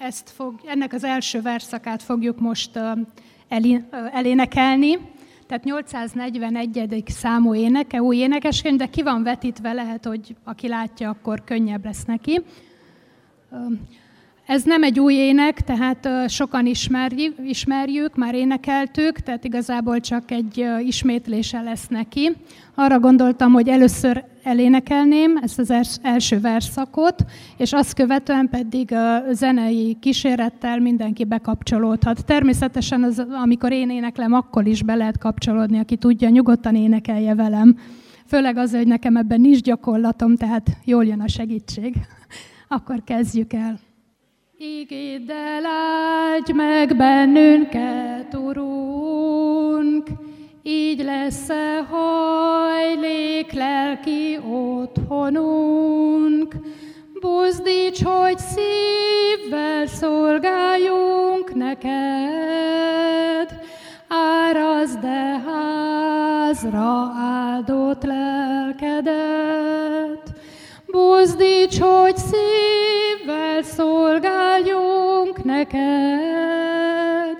ezt fog, ennek az első verszakát fogjuk most elénekelni. Tehát 841. számú éneke, új énekeskönyv, de ki van vetítve, lehet, hogy aki látja, akkor könnyebb lesz neki. Ez nem egy új ének, tehát sokan ismerjük, ismerjük, már énekeltük, tehát igazából csak egy ismétlése lesz neki. Arra gondoltam, hogy először elénekelném ezt az első verszakot, és azt követően pedig zenei kísérettel mindenki bekapcsolódhat. Természetesen, az, amikor én éneklem, akkor is be lehet kapcsolódni, aki tudja, nyugodtan énekelje velem. Főleg az, hogy nekem ebben nincs gyakorlatom, tehát jól jön a segítség. Akkor kezdjük el. Ígéddel áldj meg bennünket, Urunk, így lesz-e hajlék lelki otthonunk. Buzdíts, hogy szívvel szolgáljunk neked, árazd de házra áldott lelkedet. Buzdíts, hogy szívvel szolgáljunk neked,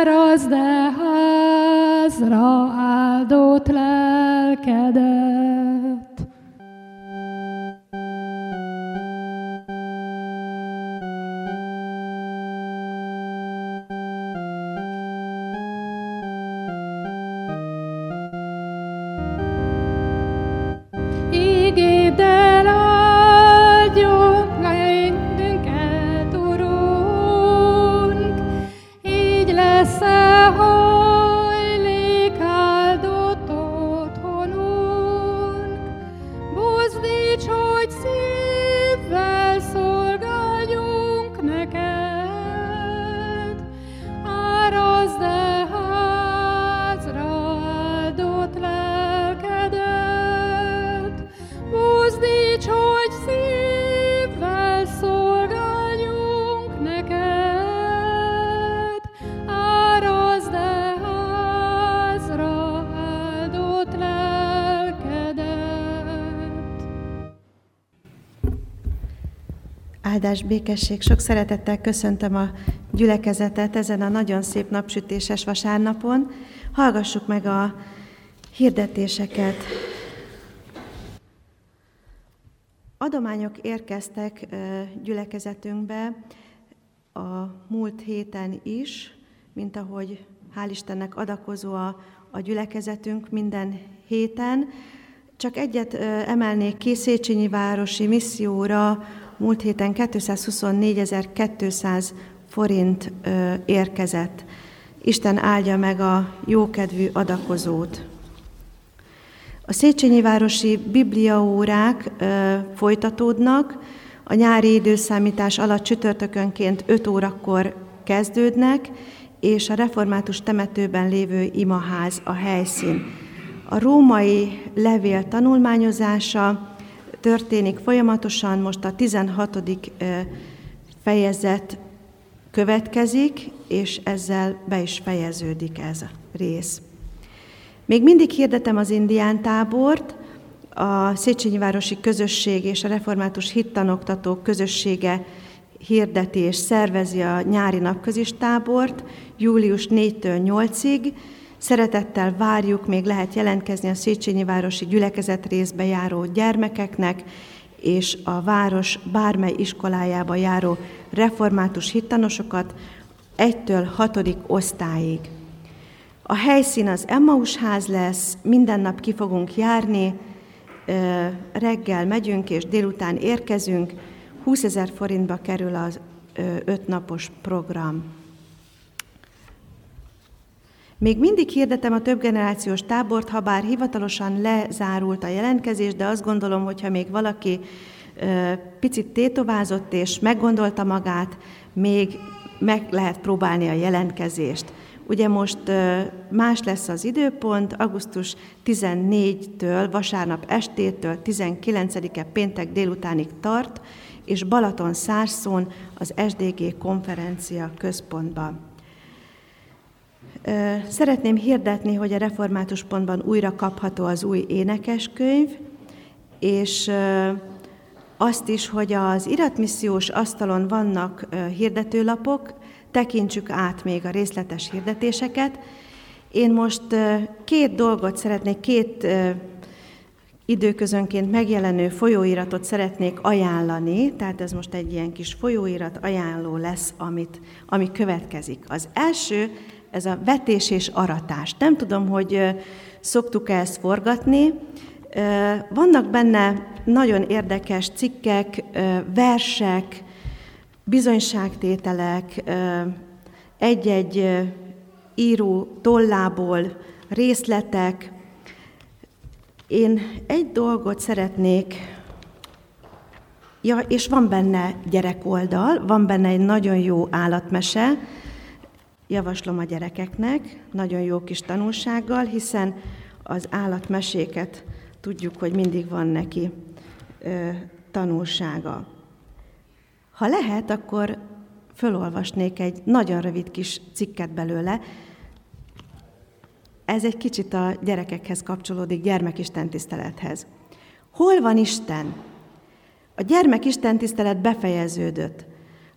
árazd de házra áldott lelkedet. Áldás, békesség, sok szeretettel köszöntöm a gyülekezetet ezen a nagyon szép napsütéses vasárnapon. Hallgassuk meg a hirdetéseket. Adományok érkeztek gyülekezetünkbe a múlt héten is, mint ahogy hál' Istennek adakozó a, a gyülekezetünk minden héten. Csak egyet emelnék ki Széchenyi városi misszióra, múlt héten 224.200 forint érkezett. Isten áldja meg a jókedvű adakozót. A Széchenyi városi bibliaórák folytatódnak, a nyári időszámítás alatt csütörtökönként 5 órakor kezdődnek, és a református temetőben lévő imaház a helyszín. A római levél tanulmányozása történik folyamatosan, most a 16. fejezet következik, és ezzel be is fejeződik ez a rész. Még mindig hirdetem az indián tábort, a Széchenyi Városi Közösség és a Református Hittanoktatók Közössége hirdeti és szervezi a nyári napközis tábort július 4-től 8-ig, Szeretettel várjuk, még lehet jelentkezni a Széchenyi Városi Gyülekezet részbe járó gyermekeknek, és a város bármely iskolájába járó református hittanosokat egytől hatodik osztályig. A helyszín az Emmaus ház lesz, minden nap ki fogunk járni, reggel megyünk és délután érkezünk, 20 ezer forintba kerül az ötnapos program. Még mindig hirdetem a többgenerációs tábort, ha bár hivatalosan lezárult a jelentkezés, de azt gondolom, hogyha még valaki picit tétovázott és meggondolta magát, még meg lehet próbálni a jelentkezést. Ugye most más lesz az időpont, augusztus 14-től, vasárnap estétől 19-e péntek délutánig tart, és Balaton Szárszón az SDG konferencia központban. Szeretném hirdetni, hogy a Református Pontban újra kapható az új énekeskönyv, és azt is, hogy az iratmissziós asztalon vannak hirdetőlapok, tekintsük át még a részletes hirdetéseket. Én most két dolgot szeretnék, két időközönként megjelenő folyóiratot szeretnék ajánlani, tehát ez most egy ilyen kis folyóirat ajánló lesz, amit, ami következik. Az első, ez a vetés és aratás. Nem tudom, hogy szoktuk-e ezt forgatni. Vannak benne nagyon érdekes cikkek, versek, bizonyságtételek, egy-egy író tollából részletek. Én egy dolgot szeretnék, ja, és van benne gyerekoldal, van benne egy nagyon jó állatmese, javaslom a gyerekeknek, nagyon jó kis tanulsággal, hiszen az állatmeséket tudjuk, hogy mindig van neki ö, tanulsága. Ha lehet, akkor fölolvasnék egy nagyon rövid kis cikket belőle. Ez egy kicsit a gyerekekhez kapcsolódik, gyermekistentisztelethez. Hol van Isten? A gyermekistentisztelet befejeződött.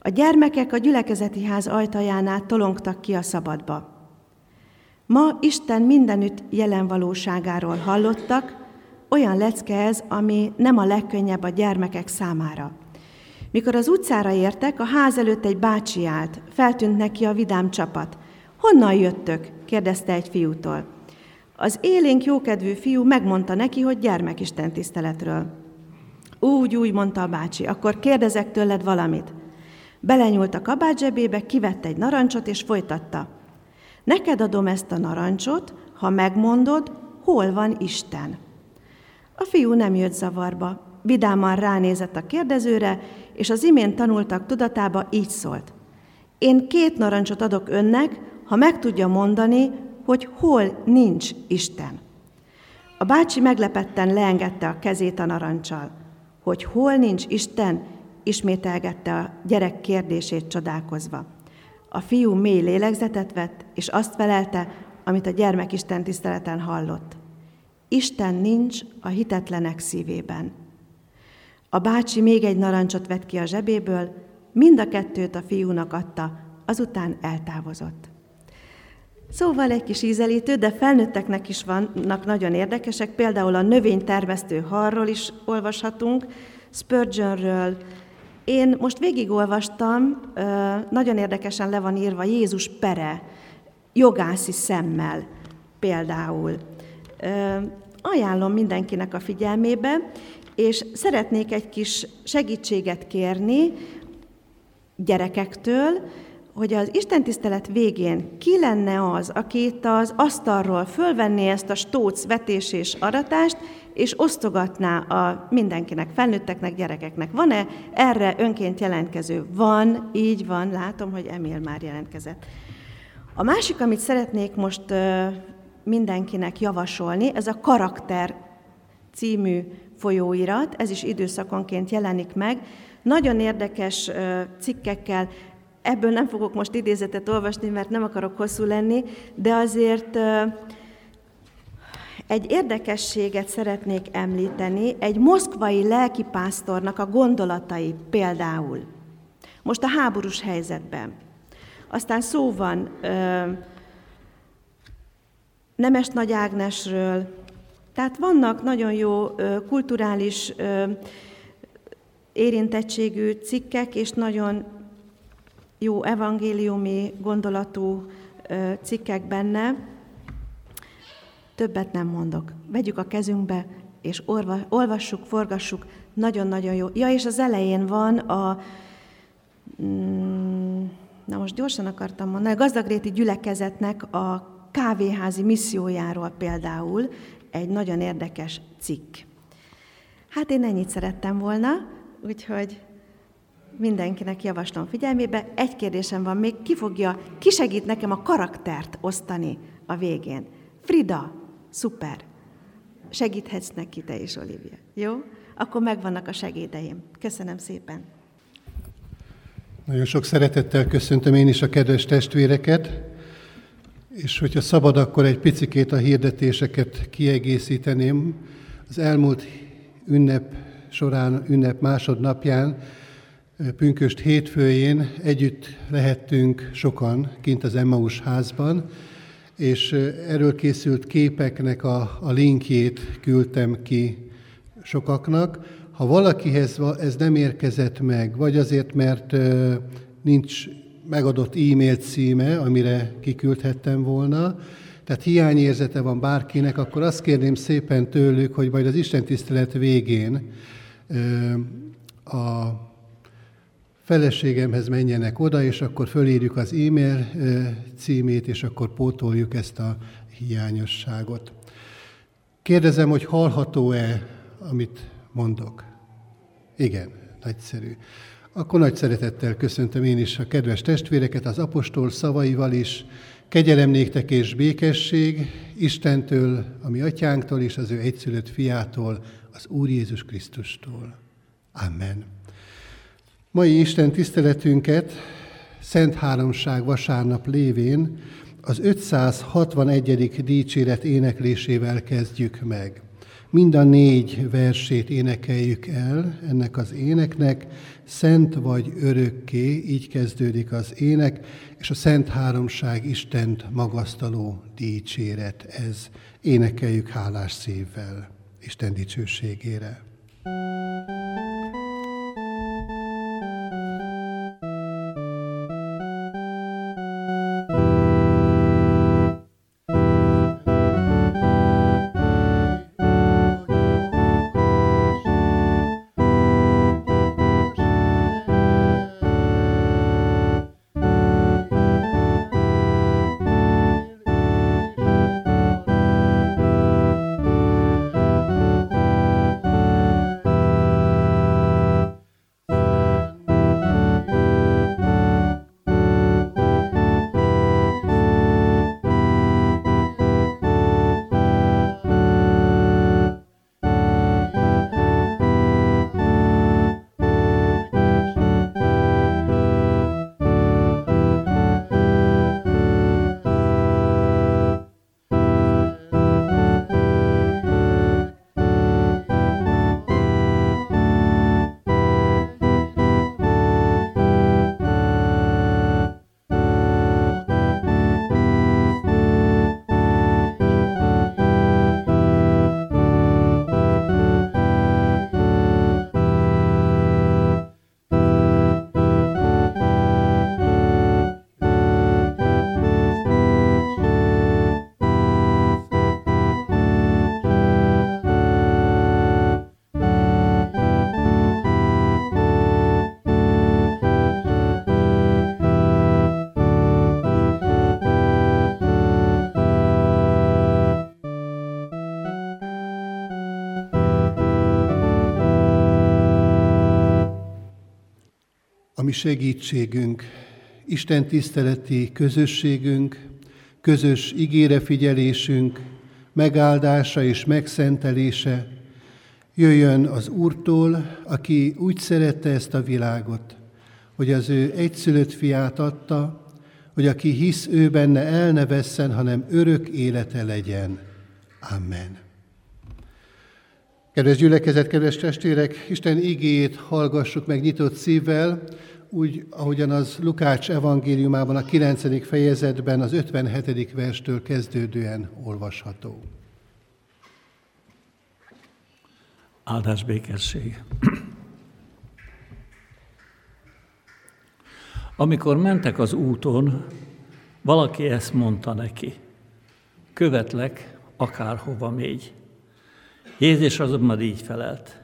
A gyermekek a gyülekezeti ház ajtajánál tolongtak ki a szabadba. Ma Isten mindenütt jelen valóságáról hallottak, olyan lecke ez, ami nem a legkönnyebb a gyermekek számára. Mikor az utcára értek, a ház előtt egy bácsi állt, feltűnt neki a vidám csapat. Honnan jöttök? kérdezte egy fiútól. Az élénk jókedvű fiú megmondta neki, hogy gyermekisten tiszteletről. Úgy, úgy, mondta a bácsi, akkor kérdezek tőled valamit. Belenyúlt a kabát zsebébe, kivette egy narancsot, és folytatta. Neked adom ezt a narancsot, ha megmondod, hol van Isten. A fiú nem jött zavarba. Vidáman ránézett a kérdezőre, és az imént tanultak tudatába így szólt. Én két narancsot adok önnek, ha meg tudja mondani, hogy hol nincs Isten. A bácsi meglepetten leengedte a kezét a narancsal. Hogy hol nincs Isten, ismételgette a gyerek kérdését csodálkozva. A fiú mély lélegzetet vett, és azt felelte, amit a gyermek Isten tiszteleten hallott. Isten nincs a hitetlenek szívében. A bácsi még egy narancsot vett ki a zsebéből, mind a kettőt a fiúnak adta, azután eltávozott. Szóval egy kis ízelítő, de felnőtteknek is vannak nagyon érdekesek, például a növénytermesztő harról is olvashatunk, Spurgeonről. Én most végigolvastam, nagyon érdekesen le van írva Jézus pere, jogászi szemmel például. Ajánlom mindenkinek a figyelmébe, és szeretnék egy kis segítséget kérni gyerekektől, hogy az istentisztelet végén ki lenne az, aki itt az asztalról fölvenné ezt a stóc vetés és aratást, és osztogatná a mindenkinek, felnőtteknek, gyerekeknek. Van-e erre önként jelentkező? Van, így van, látom, hogy Emil már jelentkezett. A másik, amit szeretnék most mindenkinek javasolni, ez a karakter című folyóirat, ez is időszakonként jelenik meg. Nagyon érdekes cikkekkel, ebből nem fogok most idézetet olvasni, mert nem akarok hosszú lenni, de azért egy érdekességet szeretnék említeni, egy moszkvai lelkipásztornak a gondolatai például. Most a háborús helyzetben. Aztán szó van Nemes Nagy Ágnesről, tehát vannak nagyon jó kulturális érintettségű cikkek, és nagyon jó evangéliumi gondolatú cikkek benne. Többet nem mondok. Vegyük a kezünkbe, és olvassuk, forgassuk, nagyon-nagyon jó. Ja, és az elején van a, mm, na most gyorsan akartam mondani, a gazdagréti gyülekezetnek a kávéházi missziójáról például egy nagyon érdekes cikk. Hát én ennyit szerettem volna, úgyhogy mindenkinek javaslom figyelmébe. Egy kérdésem van még, ki fogja, ki segít nekem a karaktert osztani a végén? Frida, szuper. Segíthetsz neki te is, Olivia. Jó? Akkor megvannak a segédeim. Köszönöm szépen. Nagyon sok szeretettel köszöntöm én is a kedves testvéreket. És hogyha szabad, akkor egy picikét a hirdetéseket kiegészíteném. Az elmúlt ünnep során, ünnep másodnapján, pünköst hétfőjén együtt lehettünk sokan kint az Emmaus házban, és erről készült képeknek a, a linkjét küldtem ki sokaknak. Ha valakihez ez nem érkezett meg, vagy azért, mert nincs megadott e-mail címe, amire kiküldhettem volna, tehát hiányérzete van bárkinek, akkor azt kérném szépen tőlük, hogy majd az Isten tisztelet végén a feleségemhez menjenek oda, és akkor fölírjuk az e-mail címét, és akkor pótoljuk ezt a hiányosságot. Kérdezem, hogy hallható-e, amit mondok? Igen, nagyszerű. Akkor nagy szeretettel köszöntöm én is a kedves testvéreket az apostol szavaival is. Kegyelem néktek és békesség Istentől, a mi atyánktól és az ő egyszülött fiától, az Úr Jézus Krisztustól. Amen. Mai Isten tiszteletünket Szent Háromság vasárnap lévén az 561. dicséret éneklésével kezdjük meg. Mind a négy versét énekeljük el ennek az éneknek, Szent vagy örökké, így kezdődik az ének, és a Szent Háromság Istent magasztaló dicséret ez. Énekeljük hálás szívvel Isten dicsőségére. thank you segítségünk, Isten tiszteleti közösségünk, közös ígére figyelésünk, megáldása és megszentelése jöjjön az Úrtól, aki úgy szerette ezt a világot, hogy az ő egyszülött fiát adta, hogy aki hisz ő benne el ne vesszen, hanem örök élete legyen. Amen. Kedves gyülekezet, kedves testvérek, Isten igéjét hallgassuk meg nyitott szívvel, úgy, ahogyan az Lukács evangéliumában a 9. fejezetben az 57. verstől kezdődően olvasható. Áldás békesség. Amikor mentek az úton, valaki ezt mondta neki, követlek, akárhova mégy. Jézus azonban így felelt,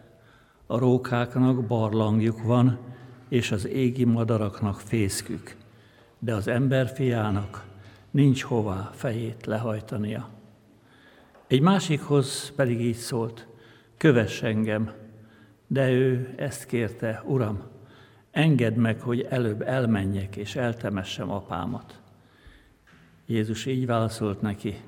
a rókáknak barlangjuk van, és az égi madaraknak fészkük, de az emberfiának nincs hová fejét lehajtania. Egy másikhoz pedig így szólt, kövess engem, de ő ezt kérte, Uram, engedd meg, hogy előbb elmenjek és eltemessem apámat. Jézus így válaszolt neki,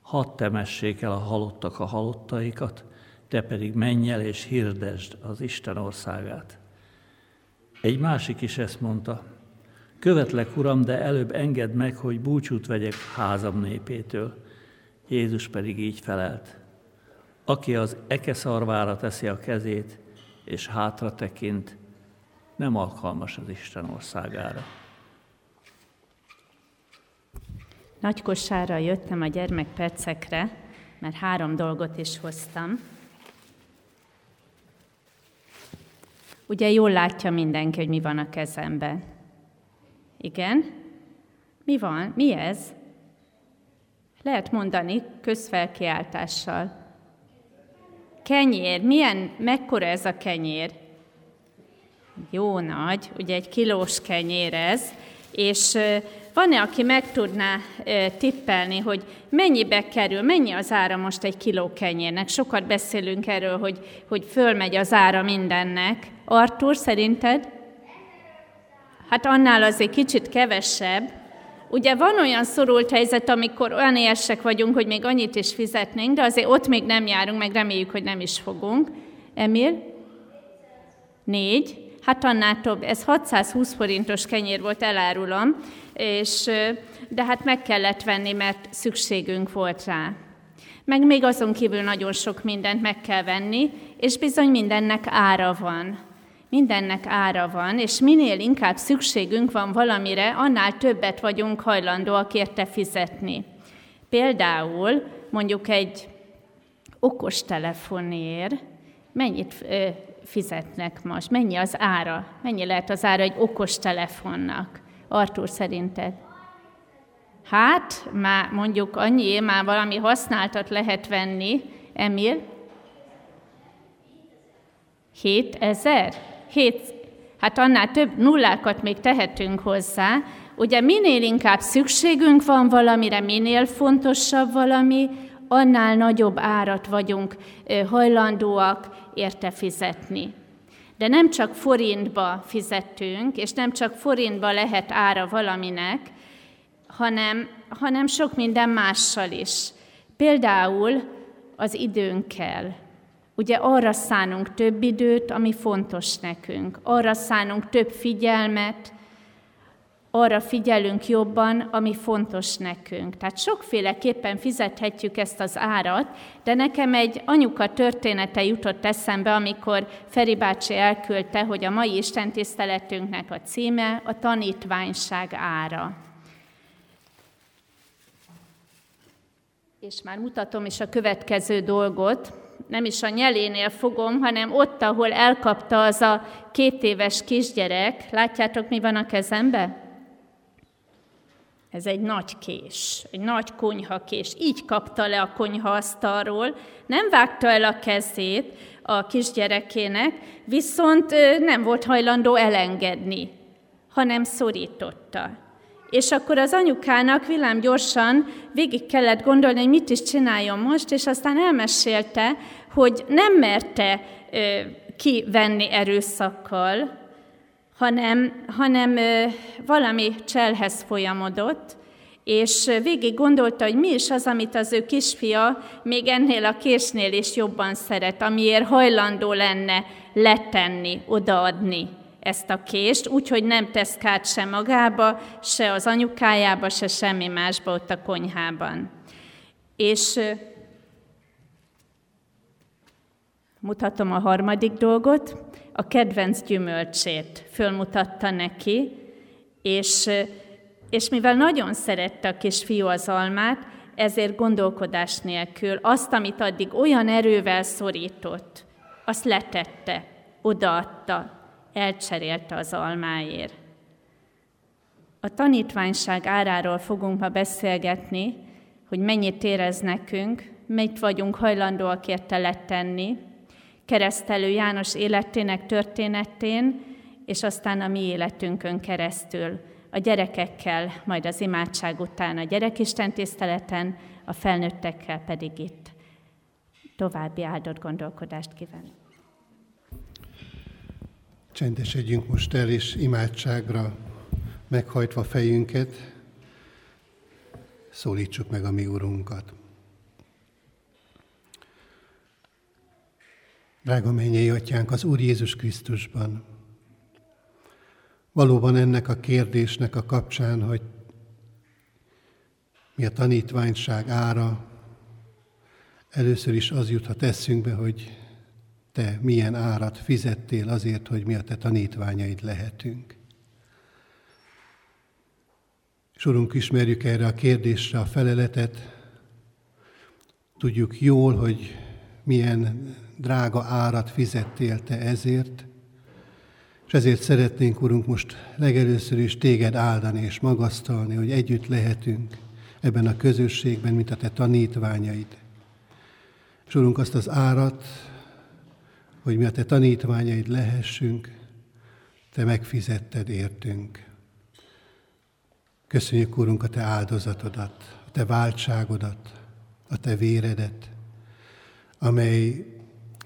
hadd temessék el a halottak a halottaikat, te pedig menj el és hirdesd az Isten országát. Egy másik is ezt mondta, követlek, Uram, de előbb engedd meg, hogy búcsút vegyek házam népétől. Jézus pedig így felelt, aki az eke szarvára teszi a kezét, és hátra tekint, nem alkalmas az Isten országára. Nagykossára jöttem a gyermekpercekre, mert három dolgot is hoztam. Ugye jól látja mindenki, hogy mi van a kezemben. Igen? Mi van? Mi ez? Lehet mondani közfelkiáltással. Kenyér. Milyen, mekkora ez a kenyér? Jó nagy, ugye egy kilós kenyér ez, és van-e, aki meg tudná tippelni, hogy mennyibe kerül, mennyi az ára most egy kiló kenyérnek? Sokat beszélünk erről, hogy, hogy fölmegy az ára mindennek. Artur, szerinted? Hát annál azért kicsit kevesebb. Ugye van olyan szorult helyzet, amikor olyan érsek vagyunk, hogy még annyit is fizetnénk, de azért ott még nem járunk, meg reméljük, hogy nem is fogunk. Emil? Négy. Hát annál több. Ez 620 forintos kenyér volt, elárulom, és, de hát meg kellett venni, mert szükségünk volt rá. Meg még azon kívül nagyon sok mindent meg kell venni, és bizony mindennek ára van. Mindennek ára van, és minél inkább szükségünk van valamire, annál többet vagyunk hajlandóak érte fizetni. Például mondjuk egy okostelefonért mennyit fizetnek most? Mennyi az ára? Mennyi lehet az ára egy okostelefonnak? Artur szerinted? Hát, már mondjuk annyi, már valami használtat lehet venni. Emil? 7000? 7, hát annál több nullákat még tehetünk hozzá. Ugye minél inkább szükségünk van valamire, minél fontosabb valami, annál nagyobb árat vagyunk hajlandóak érte fizetni. De nem csak forintba fizetünk, és nem csak forintba lehet ára valaminek, hanem, hanem sok minden mással is. Például az időnkkel. Ugye arra szánunk több időt, ami fontos nekünk. Arra szánunk több figyelmet, arra figyelünk jobban, ami fontos nekünk. Tehát sokféleképpen fizethetjük ezt az árat, de nekem egy anyuka története jutott eszembe, amikor Feri bácsi elküldte, hogy a mai istentiszteletünknek a címe a tanítványság ára. És már mutatom is a következő dolgot, nem is a nyelénél fogom, hanem ott, ahol elkapta az a két éves kisgyerek. Látjátok, mi van a kezembe? Ez egy nagy kés, egy nagy konyhakés. Így kapta le a konyhaasztalról, nem vágta el a kezét a kisgyerekének, viszont nem volt hajlandó elengedni, hanem szorította. És akkor az anyukának villám gyorsan végig kellett gondolni, hogy mit is csináljon most, és aztán elmesélte, hogy nem merte kivenni erőszakkal, hanem, hanem valami cselhez folyamodott, és végig gondolta, hogy mi is az, amit az ő kisfia még ennél a késnél is jobban szeret, amiért hajlandó lenne letenni, odaadni ezt a kést, úgyhogy nem tesz kárt se magába, se az anyukájába, se semmi másba ott a konyhában. És mutatom a harmadik dolgot, a kedvenc gyümölcsét fölmutatta neki, és, és mivel nagyon szerette a kisfiú az almát, ezért gondolkodás nélkül azt, amit addig olyan erővel szorított, azt letette, odaadta, elcserélte az almáért. A tanítványság áráról fogunk ma beszélgetni, hogy mennyit érez nekünk, mit vagyunk hajlandóak érte letenni, keresztelő János életének történetén, és aztán a mi életünkön keresztül, a gyerekekkel, majd az imádság után a gyerekisten tiszteleten, a felnőttekkel pedig itt. További áldott gondolkodást kívánok. Csendesedjünk most el, és imádságra meghajtva fejünket, szólítsuk meg a mi Urunkat. Drága mennyei atyánk, az Úr Jézus Krisztusban. Valóban ennek a kérdésnek a kapcsán, hogy mi a tanítványság ára, először is az juthat eszünkbe, hogy te milyen árat fizettél azért, hogy mi a te tanítványaid lehetünk. És Urunk, ismerjük erre a kérdésre a feleletet, tudjuk jól, hogy milyen drága árat fizettél te ezért, és ezért szeretnénk, Urunk, most legelőször is téged áldani és magasztalni, hogy együtt lehetünk ebben a közösségben, mint a te tanítványaid. És Urunk, azt az árat, hogy mi a te tanítványaid lehessünk, te megfizetted értünk. Köszönjük, Úrunk, a te áldozatodat, a te váltságodat, a te véredet, amely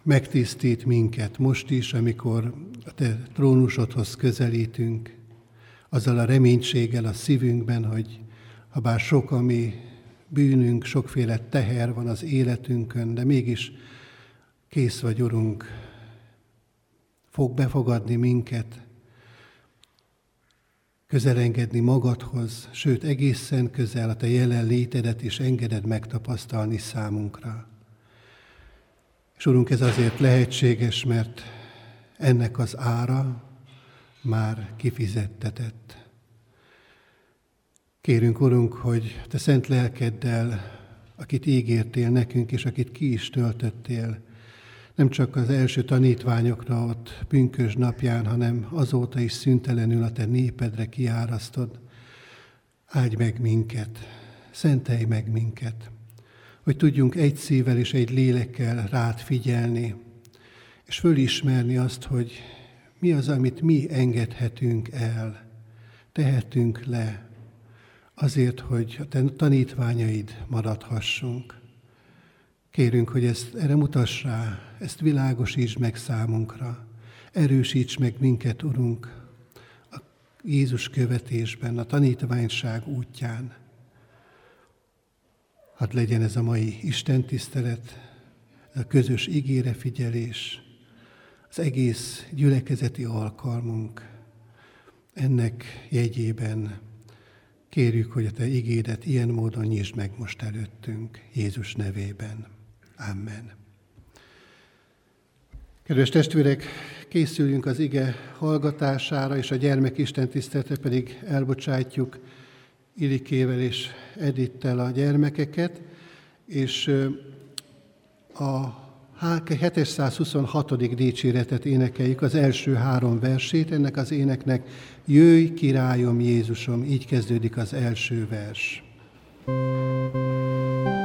megtisztít minket most is, amikor a te trónusodhoz közelítünk, azzal a reménységgel a szívünkben, hogy ha bár sok a mi bűnünk, sokféle teher van az életünkön, de mégis kész vagy, Urunk, fog befogadni minket, közelengedni magadhoz, sőt egészen közel a te jelenlétedet is engeded megtapasztalni számunkra. És Urunk, ez azért lehetséges, mert ennek az ára már kifizettetett. Kérünk, Urunk, hogy Te szent lelkeddel, akit ígértél nekünk, és akit ki is töltöttél, nem csak az első tanítványokra ott pünkös napján, hanem azóta is szüntelenül a Te népedre kiárasztod. Áldj meg minket, szentelj meg minket, hogy tudjunk egy szívvel és egy lélekkel rád figyelni, és fölismerni azt, hogy mi az, amit mi engedhetünk el, tehetünk le, azért, hogy a te tanítványaid maradhassunk. Kérünk, hogy ezt erre mutass rá, ezt világosíts meg számunkra, erősíts meg minket, Urunk, a Jézus követésben, a tanítványság útján. Hadd legyen ez a mai Isten tisztelet, a közös ígére figyelés, az egész gyülekezeti alkalmunk. Ennek jegyében kérjük, hogy a Te igédet ilyen módon nyisd meg most előttünk, Jézus nevében. Amen. Kedves testvérek, készüljünk az ige hallgatására, és a gyermek Isten tiszteletre pedig elbocsátjuk Ilikével és Edittel a gyermekeket, és a 726. dicséretet énekeljük, az első három versét ennek az éneknek. Jöjj, királyom Jézusom, így kezdődik az első vers. thank you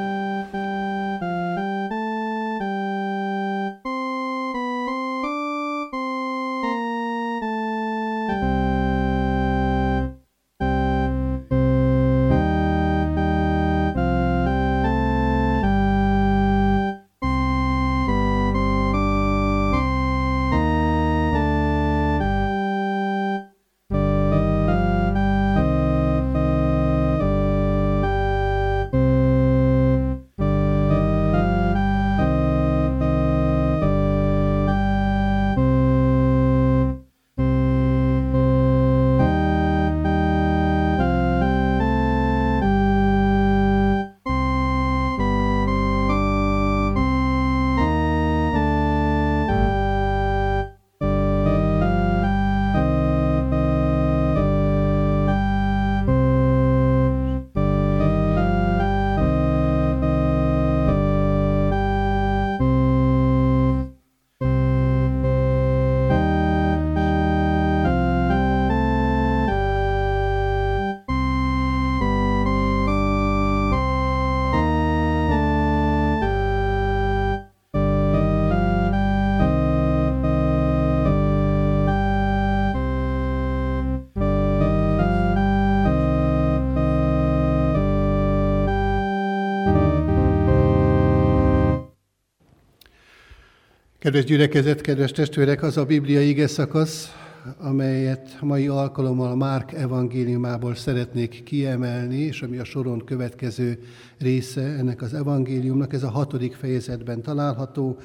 Kedves gyülekezet, kedves testvérek, az a Biblia ige szakasz, amelyet mai alkalommal a Márk evangéliumából szeretnék kiemelni, és ami a soron következő része ennek az evangéliumnak, ez a hatodik fejezetben található,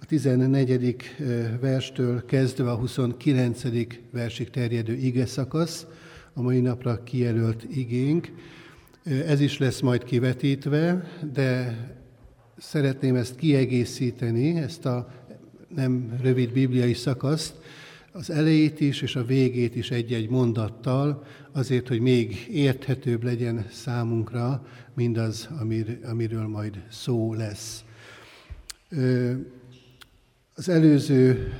a 14. verstől kezdve a 29. versig terjedő ige szakasz, a mai napra kijelölt igénk. Ez is lesz majd kivetítve, de szeretném ezt kiegészíteni, ezt a nem rövid bibliai szakaszt, az elejét is és a végét is egy-egy mondattal, azért, hogy még érthetőbb legyen számunkra mindaz, amir, amiről majd szó lesz. Az előző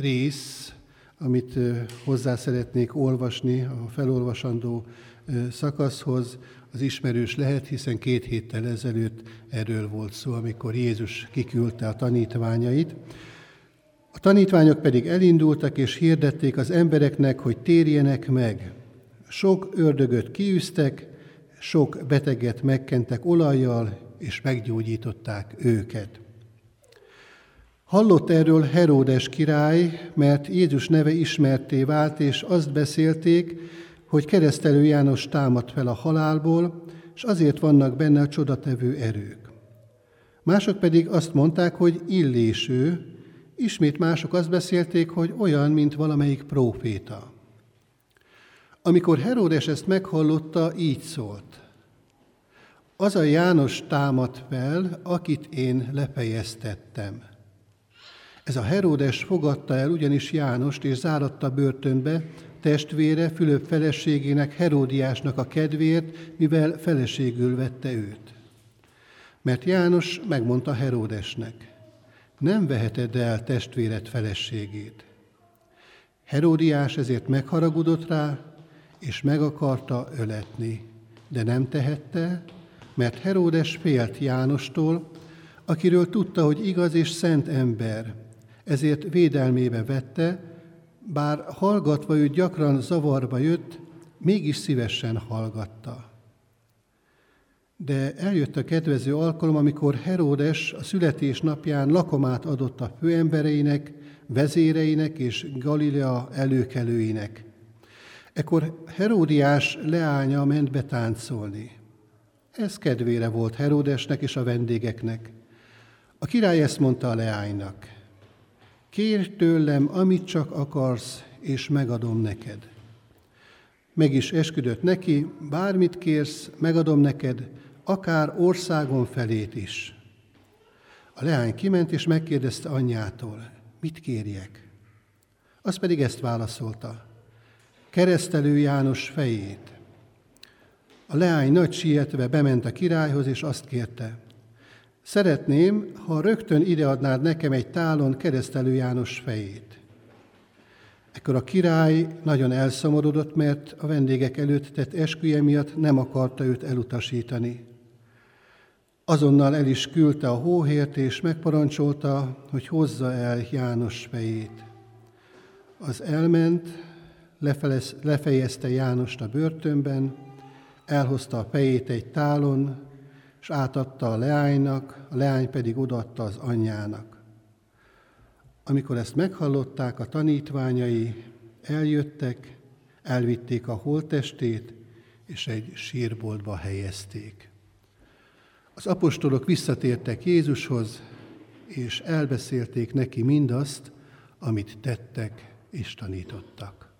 rész, amit hozzá szeretnék olvasni a felolvasandó szakaszhoz, az ismerős lehet, hiszen két héttel ezelőtt erről volt szó, amikor Jézus kiküldte a tanítványait. A tanítványok pedig elindultak és hirdették az embereknek, hogy térjenek meg. Sok ördögöt kiűztek, sok beteget megkentek olajjal, és meggyógyították őket. Hallott erről Heródes király, mert Jézus neve ismerté vált, és azt beszélték, hogy keresztelő János támad fel a halálból, és azért vannak benne a csodatevő erők. Mások pedig azt mondták, hogy illéső, ismét mások azt beszélték, hogy olyan, mint valamelyik próféta. Amikor Heródes ezt meghallotta, így szólt. Az a János támad fel, akit én lefejeztettem. Ez a Heródes fogadta el ugyanis Jánost, és záratta börtönbe, testvére Fülöp feleségének Heródiásnak a kedvéért, mivel feleségül vette őt. Mert János megmondta Heródesnek, nem veheted el testvéred feleségét. Heródiás ezért megharagudott rá, és meg akarta öletni, de nem tehette, mert Heródes félt Jánostól, akiről tudta, hogy igaz és szent ember, ezért védelmébe vette, bár hallgatva ő gyakran zavarba jött, mégis szívesen hallgatta. De eljött a kedvező alkalom, amikor Heródes a születésnapján lakomát adott a főembereinek, vezéreinek és Galilea előkelőinek. Ekkor Heródiás leánya ment betáncolni. Ez kedvére volt Heródesnek és a vendégeknek. A király ezt mondta a leánynak. Kérj tőlem, amit csak akarsz, és megadom neked. Meg is esküdött neki, bármit kérsz, megadom neked, akár országon felét is. A leány kiment, és megkérdezte anyjától, mit kérjek? Az pedig ezt válaszolta, keresztelő János fejét. A leány nagy sietve bement a királyhoz, és azt kérte, Szeretném, ha rögtön ideadnád nekem egy tálon keresztelő János fejét. Ekkor a király nagyon elszomorodott, mert a vendégek előtt tett esküje miatt nem akarta őt elutasítani. Azonnal el is küldte a hóhért, és megparancsolta, hogy hozza el János fejét. Az elment, lefejezte Jánost a börtönben, elhozta a fejét egy tálon, és átadta a leánynak, a leány pedig odaadta az anyjának. Amikor ezt meghallották, a tanítványai eljöttek, elvitték a holttestét, és egy sírboltba helyezték. Az apostolok visszatértek Jézushoz, és elbeszélték neki mindazt, amit tettek és tanítottak.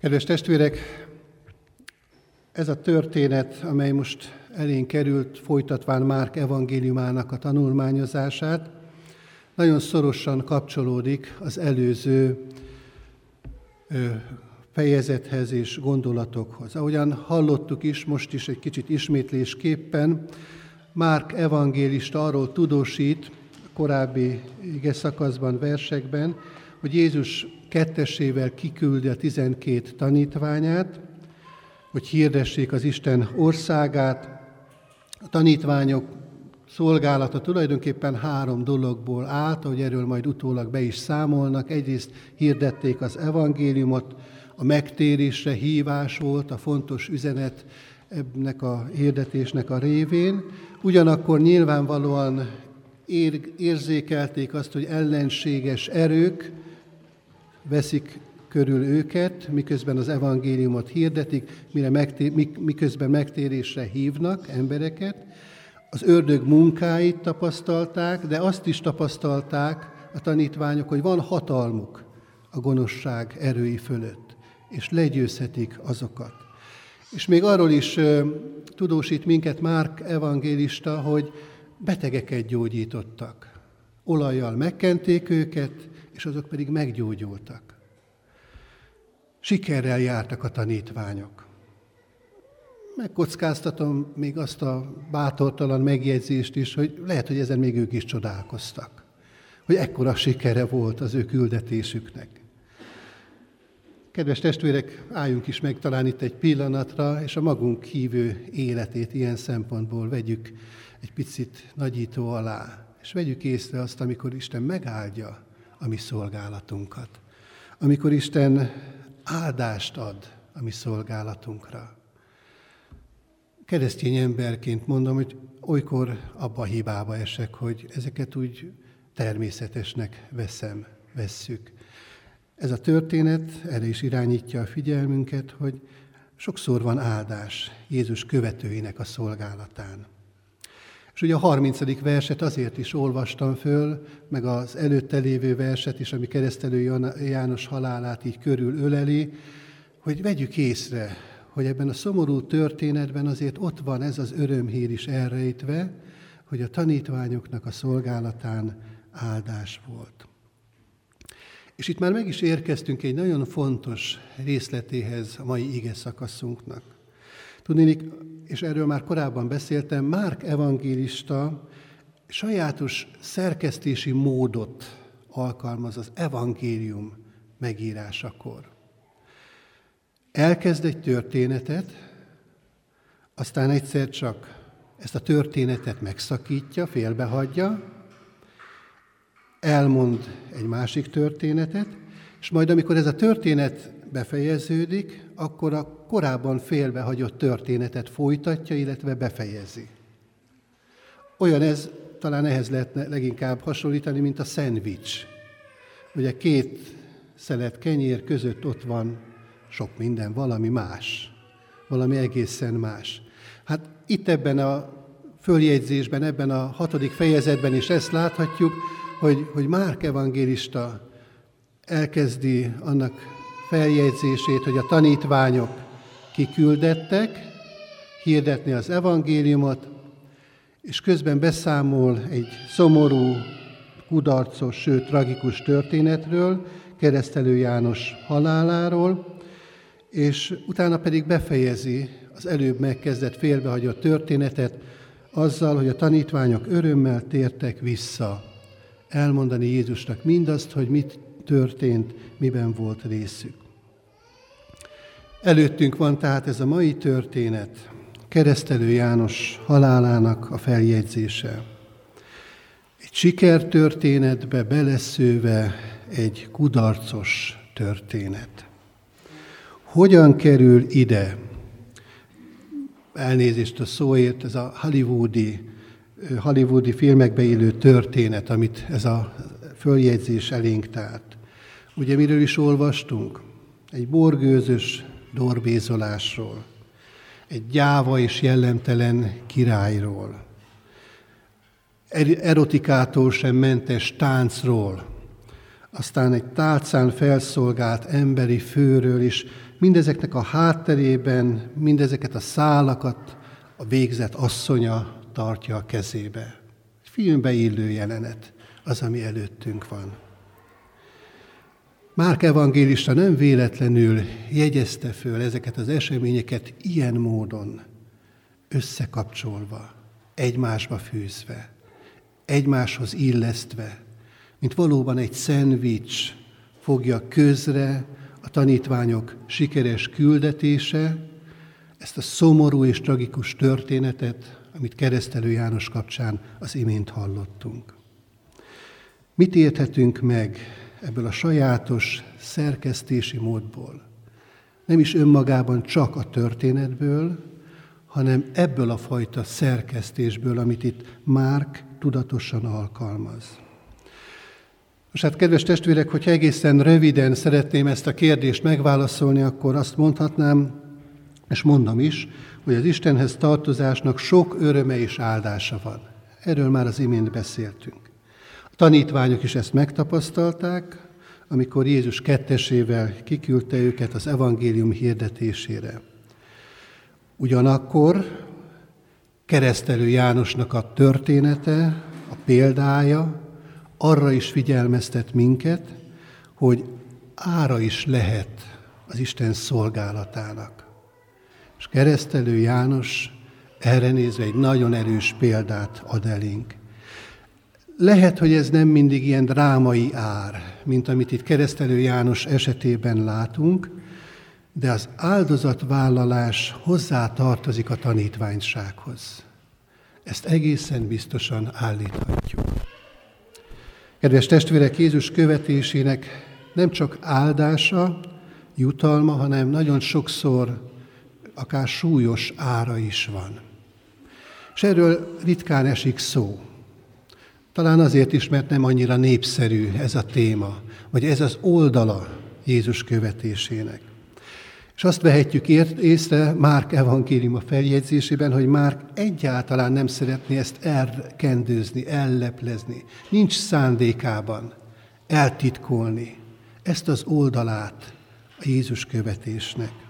Kedves testvérek, ez a történet, amely most elénk került, folytatván Márk evangéliumának a tanulmányozását, nagyon szorosan kapcsolódik az előző fejezethez és gondolatokhoz. Ahogyan hallottuk is, most is egy kicsit ismétlésképpen, Márk evangélista arról tudósít, korábbi ige szakaszban, versekben, hogy Jézus kettesével kiküldi a tizenkét tanítványát, hogy hirdessék az Isten országát. A tanítványok szolgálata tulajdonképpen három dologból állt, ahogy erről majd utólag be is számolnak. Egyrészt hirdették az evangéliumot, a megtérésre hívás volt a fontos üzenet ennek a hirdetésnek a révén. Ugyanakkor nyilvánvalóan érzékelték azt, hogy ellenséges erők veszik körül őket, miközben az evangéliumot hirdetik, mire megtér, miközben megtérésre hívnak embereket. Az ördög munkáit tapasztalták, de azt is tapasztalták a tanítványok, hogy van hatalmuk a gonoszság erői fölött, és legyőzhetik azokat. És még arról is tudósít minket Márk evangélista, hogy betegeket gyógyítottak. Olajjal megkenték őket, és azok pedig meggyógyultak. Sikerrel jártak a tanítványok. Megkockáztatom még azt a bátortalan megjegyzést is, hogy lehet, hogy ezen még ők is csodálkoztak. Hogy ekkora sikere volt az ő küldetésüknek. Kedves testvérek, álljunk is meg talán itt egy pillanatra, és a magunk hívő életét ilyen szempontból vegyük egy picit nagyító alá, és vegyük észre azt, amikor Isten megáldja a mi szolgálatunkat. Amikor Isten áldást ad a mi szolgálatunkra. Keresztény emberként mondom, hogy olykor abba a hibába esek, hogy ezeket úgy természetesnek veszem, vesszük. Ez a történet erre is irányítja a figyelmünket, hogy sokszor van áldás Jézus követőinek a szolgálatán. És ugye a 30. verset azért is olvastam föl, meg az előtte lévő verset is, ami keresztelő János halálát így körül öleli, hogy vegyük észre, hogy ebben a szomorú történetben azért ott van ez az örömhír is elrejtve, hogy a tanítványoknak a szolgálatán áldás volt. És itt már meg is érkeztünk egy nagyon fontos részletéhez a mai ige szakaszunknak. Tudnék, és erről már korábban beszéltem, Márk evangélista sajátos szerkesztési módot alkalmaz az evangélium megírásakor. Elkezd egy történetet, aztán egyszer csak ezt a történetet megszakítja, félbehagyja, elmond egy másik történetet, és majd amikor ez a történet befejeződik, akkor a korábban félbehagyott történetet folytatja, illetve befejezi. Olyan ez, talán ehhez lehetne leginkább hasonlítani, mint a szendvics. Ugye két szelet kenyér között ott van sok minden, valami más, valami egészen más. Hát itt ebben a följegyzésben, ebben a hatodik fejezetben is ezt láthatjuk, hogy, hogy Márk evangélista elkezdi annak feljegyzését, hogy a tanítványok kiküldettek hirdetni az evangéliumot, és közben beszámol egy szomorú, kudarcos, sőt tragikus történetről, keresztelő János haláláról, és utána pedig befejezi az előbb megkezdett félbehagyott történetet azzal, hogy a tanítványok örömmel tértek vissza elmondani Jézusnak mindazt, hogy mit történt, miben volt részük. Előttünk van tehát ez a mai történet, keresztelő János halálának a feljegyzése. Egy sikertörténetbe beleszőve egy kudarcos történet. Hogyan kerül ide? Elnézést a szóért, ez a hollywoodi, hollywoodi filmekbe illő történet, amit ez a följegyzés elénk tárt. Ugye miről is olvastunk? Egy borgőzös dorbézolásról, egy gyáva és jellemtelen királyról, erotikától sem mentes táncról, aztán egy tálcán felszolgált emberi főről is, mindezeknek a hátterében, mindezeket a szálakat a végzett asszonya tartja a kezébe. Filmbe illő jelenet az, ami előttünk van. Márk evangélista nem véletlenül jegyezte föl ezeket az eseményeket ilyen módon, összekapcsolva, egymásba fűzve, egymáshoz illesztve, mint valóban egy szendvics fogja közre a tanítványok sikeres küldetése, ezt a szomorú és tragikus történetet, amit keresztelő János kapcsán az imént hallottunk. Mit érthetünk meg ebből a sajátos szerkesztési módból. Nem is önmagában csak a történetből, hanem ebből a fajta szerkesztésből, amit itt Márk tudatosan alkalmaz. Most hát, kedves testvérek, hogyha egészen röviden szeretném ezt a kérdést megválaszolni, akkor azt mondhatnám, és mondom is, hogy az Istenhez tartozásnak sok öröme és áldása van. Erről már az imént beszéltünk. A tanítványok is ezt megtapasztalták, amikor Jézus kettesével kiküldte őket az evangélium hirdetésére. Ugyanakkor keresztelő Jánosnak a története, a példája arra is figyelmeztet minket, hogy ára is lehet az Isten szolgálatának. Keresztelő János erre nézve egy nagyon erős példát ad elénk. Lehet, hogy ez nem mindig ilyen drámai ár, mint amit itt keresztelő János esetében látunk, de az áldozatvállalás hozzá tartozik a tanítványsághoz. Ezt egészen biztosan állíthatjuk. Kedves testvérek, Jézus követésének nem csak áldása, jutalma, hanem nagyon sokszor akár súlyos ára is van. És erről ritkán esik szó. Talán azért is, mert nem annyira népszerű ez a téma, vagy ez az oldala Jézus követésének. És azt vehetjük észre Márk evangéliuma feljegyzésében, hogy Márk egyáltalán nem szeretné ezt elkendőzni, elleplezni. Nincs szándékában eltitkolni ezt az oldalát a Jézus követésnek.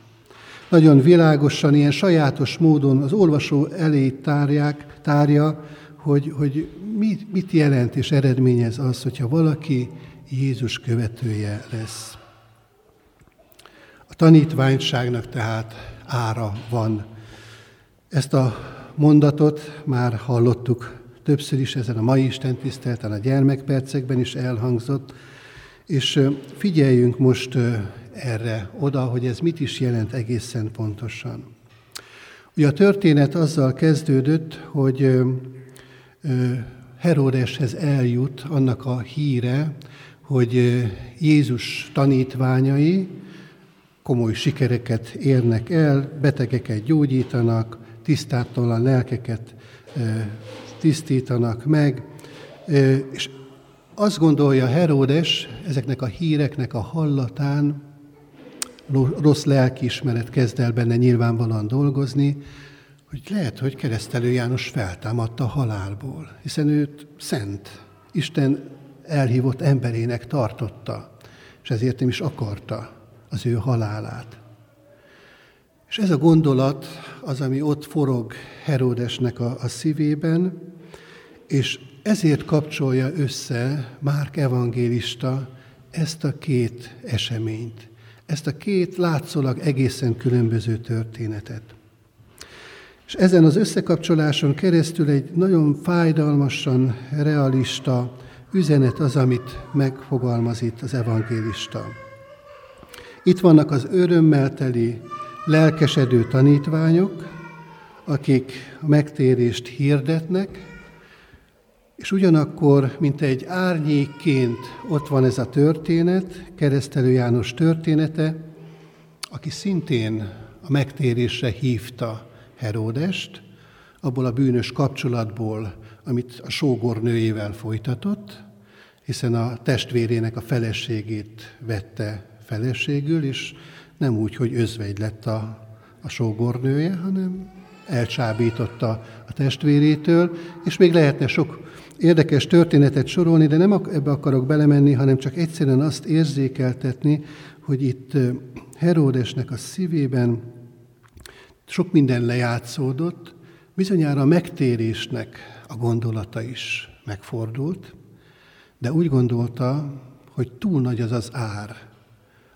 Nagyon világosan, ilyen sajátos módon az olvasó elé tárják, tárja, hogy, hogy mit, mit jelent és eredményez az, hogyha valaki Jézus követője lesz. A tanítványságnak tehát ára van. Ezt a mondatot már hallottuk többször is ezen a mai Isten a gyermekpercekben is elhangzott, és figyeljünk most erre oda, hogy ez mit is jelent egészen pontosan. Ugye a történet azzal kezdődött, hogy Herodeshez eljut annak a híre, hogy Jézus tanítványai komoly sikereket érnek el, betegeket gyógyítanak, tisztátalan lelkeket tisztítanak meg, és azt gondolja Heródes ezeknek a híreknek a hallatán, rossz lelkiismeret kezd el benne nyilvánvalóan dolgozni, hogy lehet, hogy keresztelő János feltámadta a halálból, hiszen őt szent, Isten elhívott emberének tartotta, és ezért nem is akarta az ő halálát. És ez a gondolat az, ami ott forog Heródesnek a, a szívében, és ezért kapcsolja össze Márk evangélista ezt a két eseményt, ezt a két látszólag egészen különböző történetet. És ezen az összekapcsoláson keresztül egy nagyon fájdalmasan realista üzenet az, amit megfogalmaz itt az evangélista. Itt vannak az örömmel teli, lelkesedő tanítványok, akik a megtérést hirdetnek, és ugyanakkor, mint egy árnyékként ott van ez a történet, keresztelő János története, aki szintén a megtérésre hívta Heródest, abból a bűnös kapcsolatból, amit a sógornőjével folytatott, hiszen a testvérének a feleségét vette feleségül, és nem úgy, hogy özvegy lett a, a sógornője, hanem elcsábította a testvérétől, és még lehetne sok érdekes történetet sorolni, de nem ebbe akarok belemenni, hanem csak egyszerűen azt érzékeltetni, hogy itt Heródesnek a szívében sok minden lejátszódott, bizonyára a megtérésnek a gondolata is megfordult, de úgy gondolta, hogy túl nagy az az ár,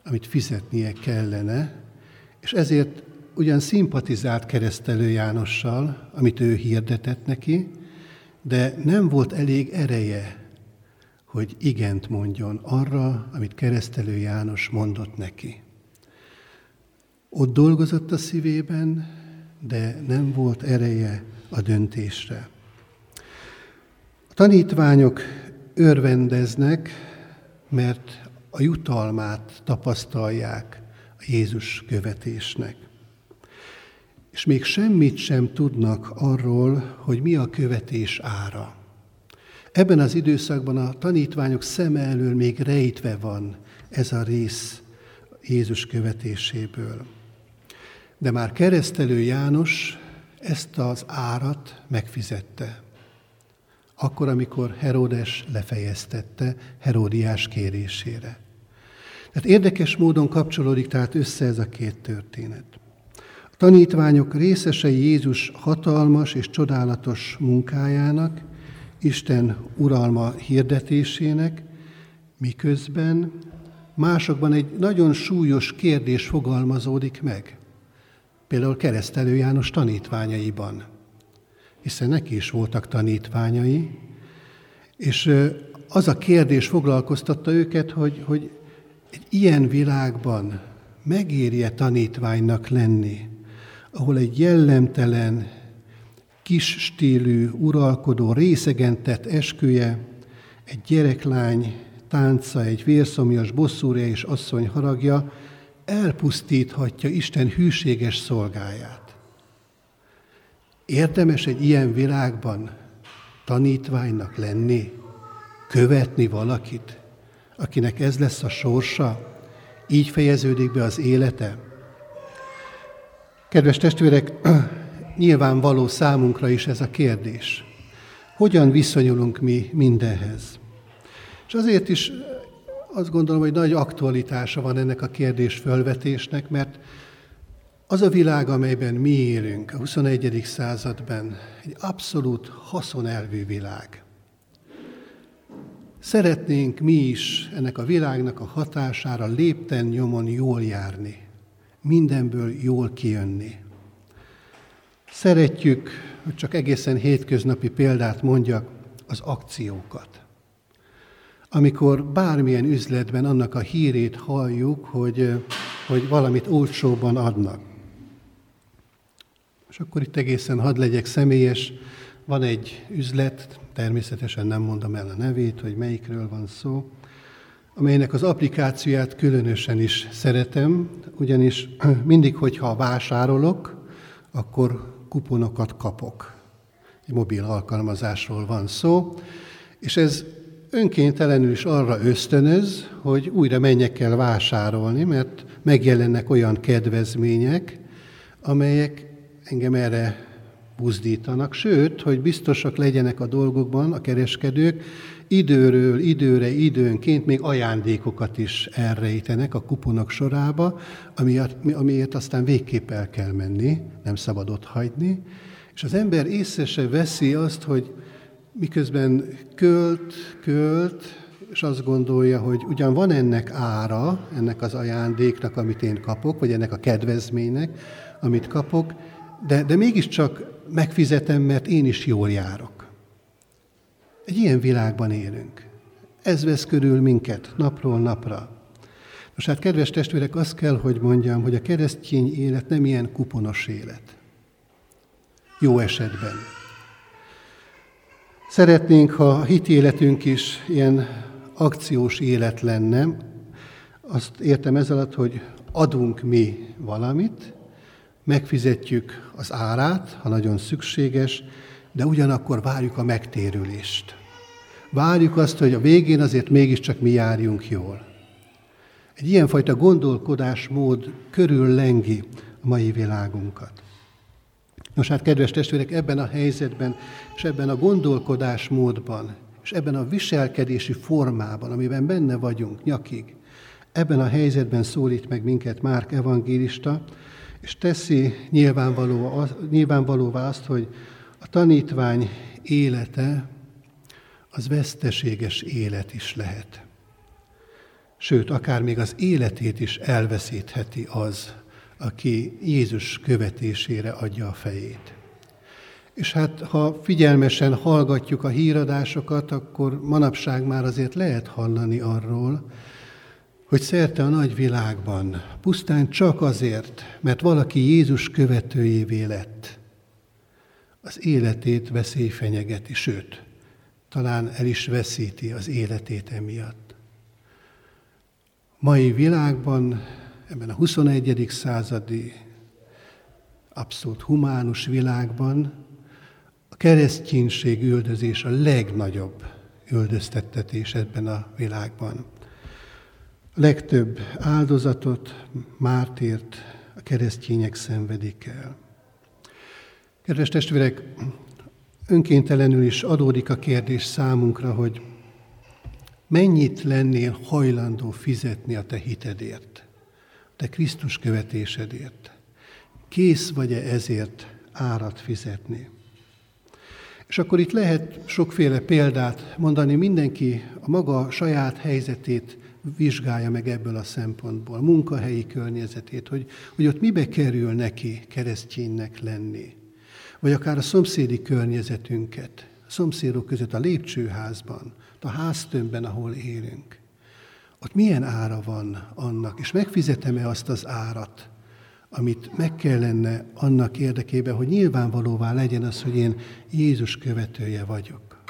amit fizetnie kellene, és ezért ugyan szimpatizált keresztelő Jánossal, amit ő hirdetett neki, de nem volt elég ereje, hogy igent mondjon arra, amit keresztelő János mondott neki. Ott dolgozott a szívében, de nem volt ereje a döntésre. A tanítványok örvendeznek, mert a jutalmát tapasztalják a Jézus követésnek. És még semmit sem tudnak arról, hogy mi a követés ára. Ebben az időszakban a tanítványok szeme elől még rejtve van ez a rész Jézus követéséből. De már keresztelő János ezt az árat megfizette. Akkor, amikor Herodes lefejeztette Heródiás kérésére. Tehát érdekes módon kapcsolódik tehát össze ez a két történet. Tanítványok részesei Jézus hatalmas és csodálatos munkájának, Isten uralma hirdetésének, miközben másokban egy nagyon súlyos kérdés fogalmazódik meg. Például keresztelő János tanítványaiban, hiszen neki is voltak tanítványai, és az a kérdés foglalkoztatta őket, hogy, hogy egy ilyen világban megérje tanítványnak lenni, ahol egy jellemtelen, kis stílű, uralkodó, részegentett esküje, egy gyereklány tánca, egy vérszomjas bosszúrja és asszony haragja elpusztíthatja Isten hűséges szolgáját. Érdemes egy ilyen világban tanítványnak lenni, követni valakit, akinek ez lesz a sorsa, így fejeződik be az élete. Kedves testvérek, nyilvánvaló számunkra is ez a kérdés. Hogyan viszonyulunk mi mindenhez? És azért is azt gondolom, hogy nagy aktualitása van ennek a kérdés fölvetésnek, mert az a világ, amelyben mi élünk a 21. században, egy abszolút haszonelvű világ. Szeretnénk mi is ennek a világnak a hatására lépten nyomon jól járni, mindenből jól kijönni. Szeretjük, hogy csak egészen hétköznapi példát mondjak, az akciókat. Amikor bármilyen üzletben annak a hírét halljuk, hogy, hogy valamit olcsóban adnak. És akkor itt egészen hadd legyek személyes, van egy üzlet, természetesen nem mondom el a nevét, hogy melyikről van szó, amelynek az applikációját különösen is szeretem, ugyanis mindig, hogyha vásárolok, akkor kuponokat kapok. Egy mobil alkalmazásról van szó, és ez önkéntelenül is arra ösztönöz, hogy újra menjek el vásárolni, mert megjelennek olyan kedvezmények, amelyek engem erre buzdítanak, sőt, hogy biztosak legyenek a dolgokban a kereskedők, időről időre, időnként még ajándékokat is elrejtenek a kuponok sorába, amiért, amiért aztán végképp el kell menni, nem szabad ott hagyni, és az ember észre se veszi azt, hogy miközben költ, költ, és azt gondolja, hogy ugyan van ennek ára, ennek az ajándéknak, amit én kapok, vagy ennek a kedvezménynek, amit kapok, de, de mégiscsak megfizetem, mert én is jól járok. Egy ilyen világban élünk. Ez vesz körül minket napról napra. Most hát, kedves testvérek, azt kell, hogy mondjam, hogy a keresztény élet nem ilyen kuponos élet. Jó esetben. Szeretnénk, ha a hitéletünk is ilyen akciós élet lenne, azt értem ez alatt, hogy adunk mi valamit, megfizetjük az árát, ha nagyon szükséges, de ugyanakkor várjuk a megtérülést. Várjuk azt, hogy a végén azért mégiscsak mi járjunk jól. Egy ilyenfajta gondolkodásmód körül lengi a mai világunkat. Nos hát, kedves testvérek, ebben a helyzetben, és ebben a gondolkodásmódban, és ebben a viselkedési formában, amiben benne vagyunk nyakig, ebben a helyzetben szólít meg minket Márk evangélista, és teszi nyilvánvalóvá, nyilvánvalóvá azt, hogy a tanítvány élete az veszteséges élet is lehet. Sőt, akár még az életét is elveszítheti az, aki Jézus követésére adja a fejét. És hát, ha figyelmesen hallgatjuk a híradásokat, akkor manapság már azért lehet hallani arról, hogy szerte a nagy világban, pusztán csak azért, mert valaki Jézus követőjévé lett, az életét veszély fenyegeti, sőt, talán el is veszíti az életét emiatt. Mai világban ebben a 21. századi abszolút humánus világban a kereszténység üldözés a legnagyobb üldöztettetés ebben a világban. A legtöbb áldozatot, mártért a keresztények szenvedik el. Kedves testvérek, önkéntelenül is adódik a kérdés számunkra, hogy mennyit lennél hajlandó fizetni a te hitedért? te Krisztus követésedért. Kész vagy-e ezért árat fizetni? És akkor itt lehet sokféle példát mondani, mindenki a maga saját helyzetét vizsgálja meg ebből a szempontból, munkahelyi környezetét, hogy, hogy ott mibe kerül neki kereszténynek lenni. Vagy akár a szomszédi környezetünket, a szomszédok között a lépcsőházban, a háztömbben, ahol élünk. Ott milyen ára van annak, és megfizetem-e azt az árat, amit meg kellene annak érdekében, hogy nyilvánvalóvá legyen az, hogy én Jézus követője vagyok.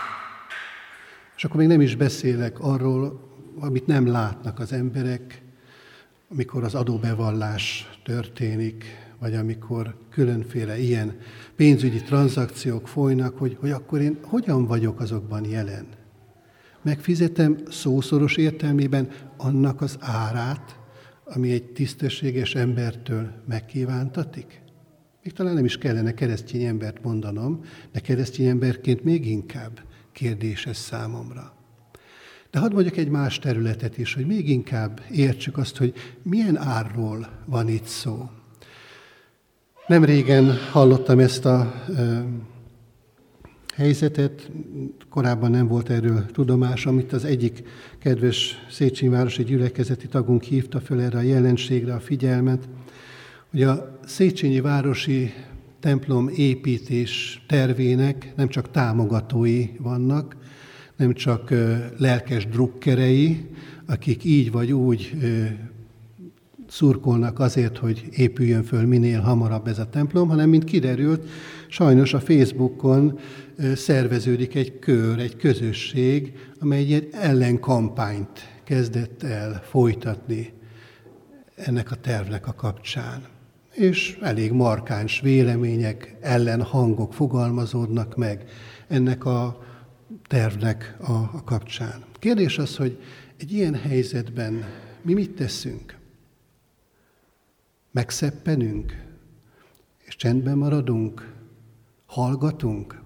És akkor még nem is beszélek arról, amit nem látnak az emberek, amikor az adóbevallás történik, vagy amikor különféle ilyen pénzügyi tranzakciók folynak, hogy, hogy akkor én hogyan vagyok azokban jelen. Megfizetem szószoros értelmében annak az árát, ami egy tisztességes embertől megkívántatik? Még talán nem is kellene keresztény embert mondanom, de keresztény emberként még inkább kérdéses számomra. De hadd mondjak egy más területet is, hogy még inkább értsük azt, hogy milyen árról van itt szó. Nem régen hallottam ezt a helyzetet, korábban nem volt erről tudomás, amit az egyik kedves Széchenyi Városi gyülekezeti tagunk hívta föl erre a jelenségre a figyelmet, hogy a Széchenyi Városi templom építés tervének nem csak támogatói vannak, nem csak lelkes drukkerei, akik így vagy úgy szurkolnak azért, hogy épüljön föl minél hamarabb ez a templom, hanem mint kiderült, sajnos a Facebookon szerveződik egy kör, egy közösség, amely egy ellenkampányt kezdett el folytatni ennek a tervnek a kapcsán. És elég markáns vélemények, ellenhangok fogalmazódnak meg ennek a tervnek a, a kapcsán. Kérdés az, hogy egy ilyen helyzetben mi mit teszünk? Megszeppenünk? És csendben maradunk? Hallgatunk?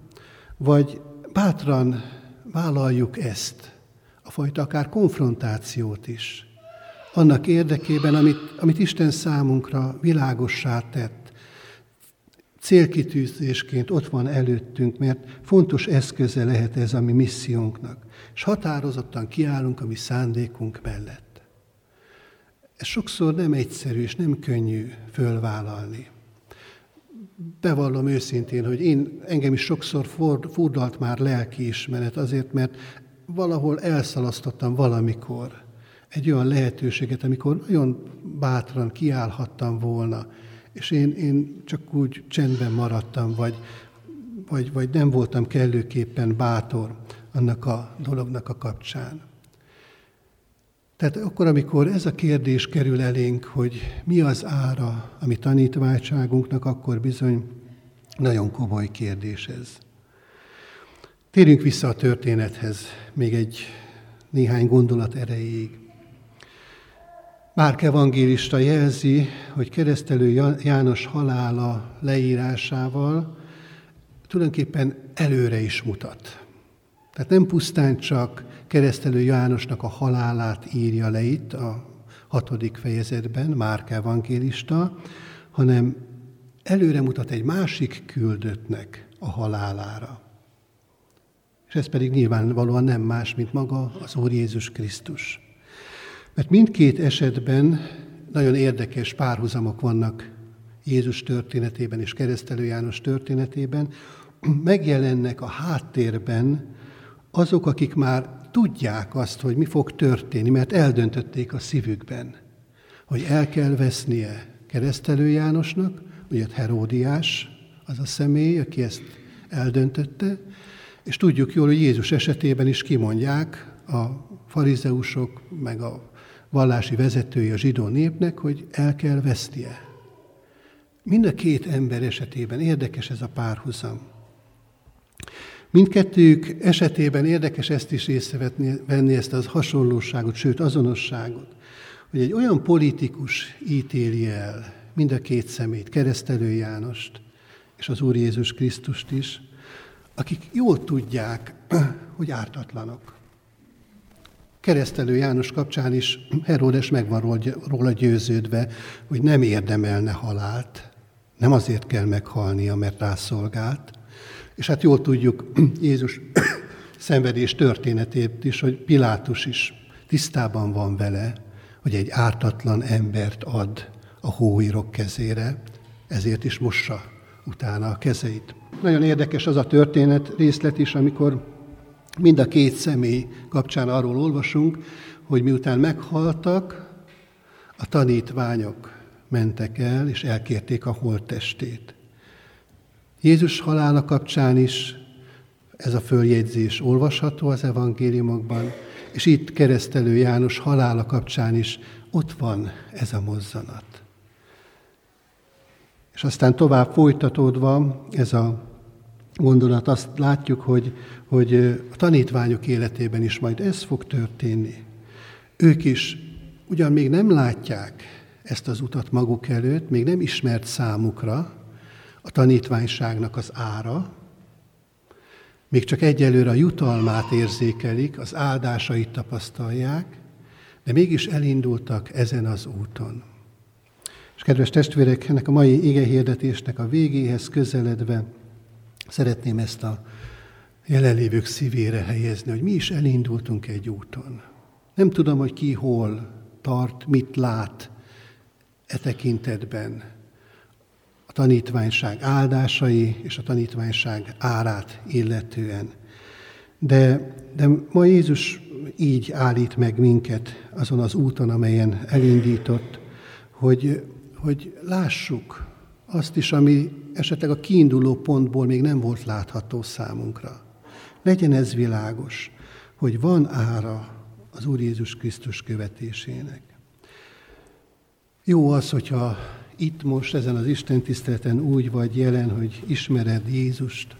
Vagy bátran vállaljuk ezt, a fajta akár konfrontációt is, annak érdekében, amit, amit Isten számunkra világossá tett, célkitűzésként ott van előttünk, mert fontos eszköze lehet ez a mi missziónknak, és határozottan kiállunk a mi szándékunk mellett. Ez sokszor nem egyszerű és nem könnyű fölvállalni. Bevallom őszintén, hogy én engem is sokszor fordult már lelkiismeret azért, mert valahol elszalasztottam valamikor egy olyan lehetőséget, amikor nagyon bátran kiállhattam volna, és én, én csak úgy csendben maradtam, vagy, vagy, vagy nem voltam kellőképpen bátor annak a dolognak a kapcsán. Tehát akkor, amikor ez a kérdés kerül elénk, hogy mi az ára a mi tanítványságunknak, akkor bizony nagyon komoly kérdés ez. Térjünk vissza a történethez még egy néhány gondolat erejéig. Márk evangélista jelzi, hogy keresztelő János halála leírásával tulajdonképpen előre is mutat. Tehát nem pusztán csak keresztelő Jánosnak a halálát írja le itt a hatodik fejezetben, Márk evangélista, hanem előre mutat egy másik küldöttnek a halálára. És ez pedig nyilvánvalóan nem más, mint maga az Úr Jézus Krisztus. Mert mindkét esetben nagyon érdekes párhuzamok vannak Jézus történetében és keresztelő János történetében, megjelennek a háttérben azok, akik már tudják azt, hogy mi fog történni, mert eldöntötték a szívükben, hogy el kell vesznie keresztelő Jánosnak, ugye Heródiás az a személy, aki ezt eldöntötte, és tudjuk jól, hogy Jézus esetében is kimondják a farizeusok, meg a vallási vezetői a zsidó népnek, hogy el kell vesznie. Mind a két ember esetében érdekes ez a párhuzam. Mindkettőjük esetében érdekes ezt is észrevenni, ezt az hasonlóságot, sőt azonosságot, hogy egy olyan politikus ítéli el mind a két szemét, keresztelő Jánost és az Úr Jézus Krisztust is, akik jól tudják, hogy ártatlanok. Keresztelő János kapcsán is Heródes meg van róla győződve, hogy nem érdemelne halált, Nem azért kell meghalnia, mert rászolgált. És hát jól tudjuk Jézus szenvedés történetét is, hogy Pilátus is tisztában van vele, hogy egy ártatlan embert ad a hóírok kezére, ezért is mossa utána a kezeit. Nagyon érdekes az a történet részlet is, amikor mind a két személy kapcsán arról olvasunk, hogy miután meghaltak, a tanítványok mentek el, és elkérték a holttestét. Jézus halála kapcsán is ez a följegyzés olvasható az evangéliumokban, és itt keresztelő János halála kapcsán is ott van ez a mozzanat. És aztán tovább folytatódva ez a gondolat, azt látjuk, hogy, hogy a tanítványok életében is majd ez fog történni. Ők is ugyan még nem látják ezt az utat maguk előtt, még nem ismert számukra a tanítványságnak az ára, még csak egyelőre a jutalmát érzékelik, az áldásait tapasztalják, de mégis elindultak ezen az úton. És kedves testvérek, ennek a mai igehirdetésnek a végéhez közeledve szeretném ezt a jelenlévők szívére helyezni, hogy mi is elindultunk egy úton. Nem tudom, hogy ki hol tart, mit lát e tekintetben. A tanítványság áldásai és a tanítványság árát illetően. De, de ma Jézus így állít meg minket azon az úton, amelyen elindított, hogy hogy lássuk azt is, ami esetleg a kiinduló pontból még nem volt látható számunkra. Legyen ez világos, hogy van ára az Úr Jézus Krisztus követésének. Jó az, hogyha itt most ezen az Isten tiszteleten úgy vagy jelen, hogy ismered Jézust,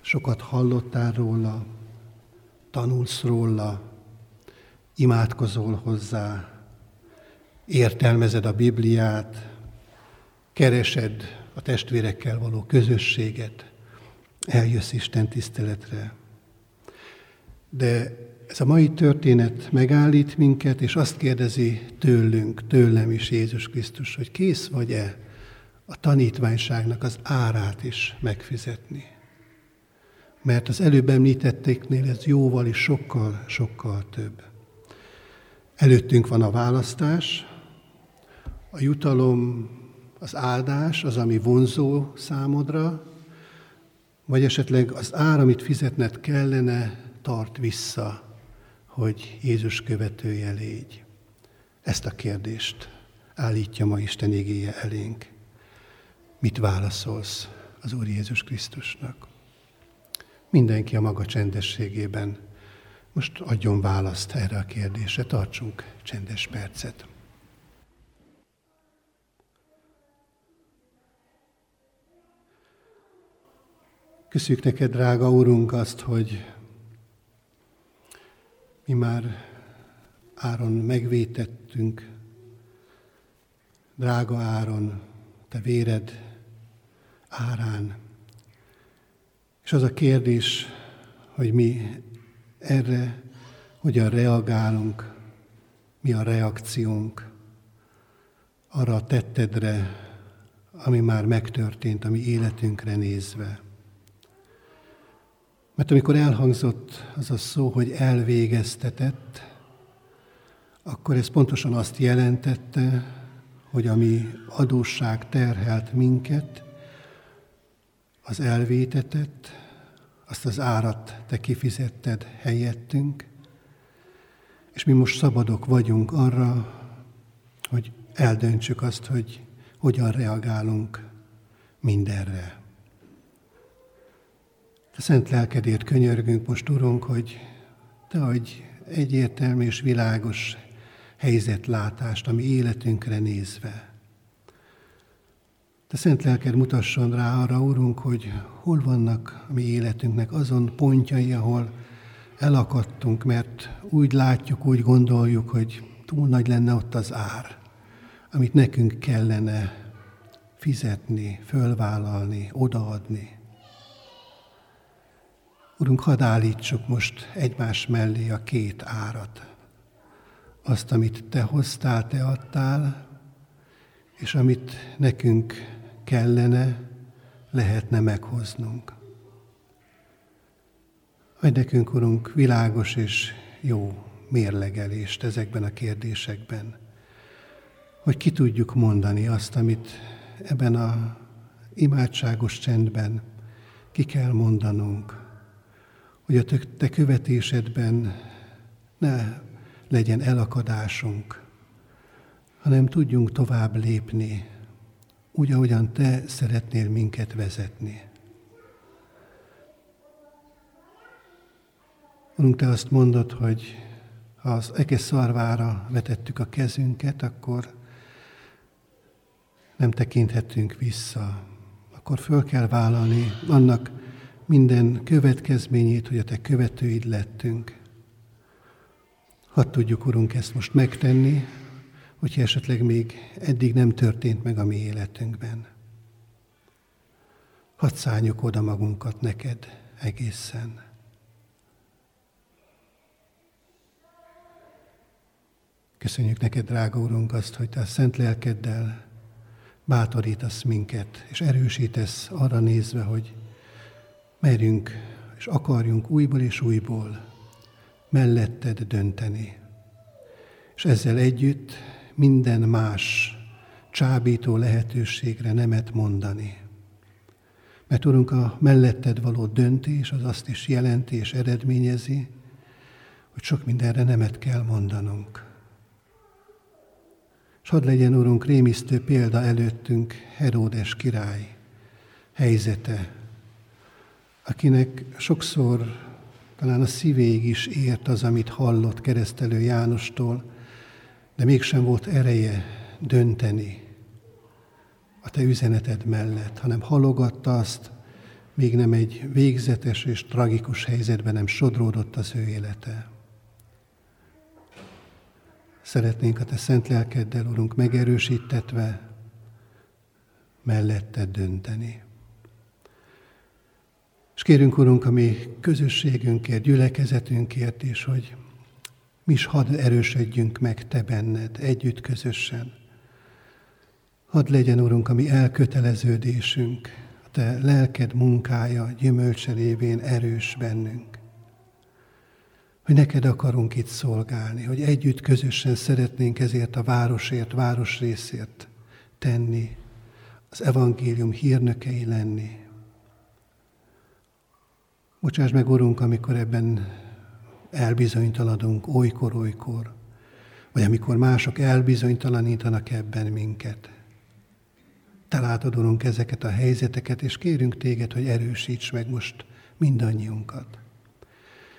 sokat hallottál róla, tanulsz róla, imádkozol hozzá, értelmezed a Bibliát, keresed a testvérekkel való közösséget, eljössz Isten tiszteletre. De ez a mai történet megállít minket, és azt kérdezi tőlünk, tőlem is Jézus Krisztus, hogy kész vagy-e a tanítványságnak az árát is megfizetni. Mert az előbb említettéknél ez jóval is sokkal, sokkal több. Előttünk van a választás, a jutalom, az áldás, az, ami vonzó számodra, vagy esetleg az ár, amit fizetned kellene, tart vissza, hogy Jézus követője légy. Ezt a kérdést állítja ma Isten igéje elénk. Mit válaszolsz az Úr Jézus Krisztusnak? Mindenki a maga csendességében most adjon választ erre a kérdésre, tartsunk csendes percet. Köszönjük neked, drága Úrunk, azt, hogy mi már áron megvétettünk, drága áron, te véred árán. És az a kérdés, hogy mi erre hogyan reagálunk, mi a reakciónk arra a tettedre, ami már megtörtént a mi életünkre nézve. Mert amikor elhangzott az a szó, hogy elvégeztetett, akkor ez pontosan azt jelentette, hogy ami adósság terhelt minket, az elvétetett, azt az árat te kifizetted helyettünk, és mi most szabadok vagyunk arra, hogy eldöntsük azt, hogy hogyan reagálunk mindenre. A szent lelkedért könyörgünk most, Urunk, hogy Te adj egyértelmű és világos helyzetlátást a mi életünkre nézve. Te szent lelked mutasson rá arra, Urunk, hogy hol vannak a mi életünknek azon pontjai, ahol elakadtunk, mert úgy látjuk, úgy gondoljuk, hogy túl nagy lenne ott az ár, amit nekünk kellene fizetni, fölvállalni, odaadni. Urunk, hadd állítsuk most egymás mellé a két árat. Azt, amit Te hoztál, Te adtál, és amit nekünk kellene, lehetne meghoznunk. Adj nekünk, Urunk, világos és jó mérlegelést ezekben a kérdésekben, hogy ki tudjuk mondani azt, amit ebben a imádságos csendben ki kell mondanunk, hogy a te követésedben ne legyen elakadásunk, hanem tudjunk tovább lépni, úgy, ahogyan te szeretnél minket vezetni. Urunk, te azt mondod, hogy ha az eke szarvára vetettük a kezünket, akkor nem tekinthetünk vissza. Akkor föl kell vállalni annak minden következményét, hogy a te követőid lettünk. Hadd tudjuk, Urunk, ezt most megtenni, hogyha esetleg még eddig nem történt meg a mi életünkben. Hadd szálljuk oda magunkat neked egészen. Köszönjük neked, drága Urunk, azt, hogy te a szent lelkeddel bátorítasz minket, és erősítesz arra nézve, hogy merjünk és akarjunk újból és újból melletted dönteni. És ezzel együtt minden más csábító lehetőségre nemet mondani. Mert Urunk, a melletted való döntés az azt is jelenti és eredményezi, hogy sok mindenre nemet kell mondanunk. És hadd legyen, Urunk, rémisztő példa előttünk Heródes király helyzete, akinek sokszor talán a szívéig is ért az, amit hallott keresztelő Jánostól, de mégsem volt ereje dönteni a te üzeneted mellett, hanem halogatta azt, még nem egy végzetes és tragikus helyzetben nem sodródott az ő élete. Szeretnénk a Te szent lelkeddel, Urunk, megerősítetve melletted dönteni. És kérünk, Urunk, a mi közösségünkért, gyülekezetünkért is, hogy mi is hadd erősödjünk meg Te benned, együtt közösen. Hadd legyen, Urunk, a mi elköteleződésünk, a Te lelked munkája gyümölcse révén erős bennünk. Hogy neked akarunk itt szolgálni, hogy együtt közösen szeretnénk ezért a városért, városrészért tenni, az evangélium hírnökei lenni. Bocsáss meg, Urunk, amikor ebben elbizonytalanodunk olykor-olykor, vagy amikor mások elbizonytalanítanak ebben minket. Te látod, Urunk, ezeket a helyzeteket, és kérünk Téged, hogy erősíts meg most mindannyiunkat.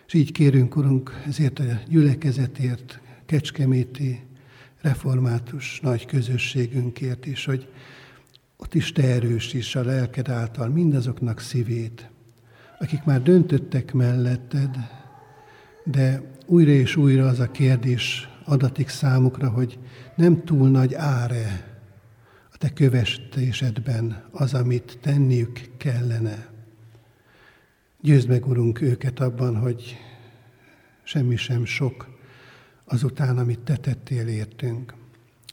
És így kérünk, Urunk, ezért a gyülekezetért, kecskeméti, református nagy közösségünkért is, hogy ott is Te erősíts a lelked által mindazoknak szívét, akik már döntöttek melletted, de újra és újra az a kérdés adatik számukra, hogy nem túl nagy áre a te követésedben az, amit tenniük kellene. Győzd meg, Urunk, őket abban, hogy semmi sem sok azután, amit te tettél értünk.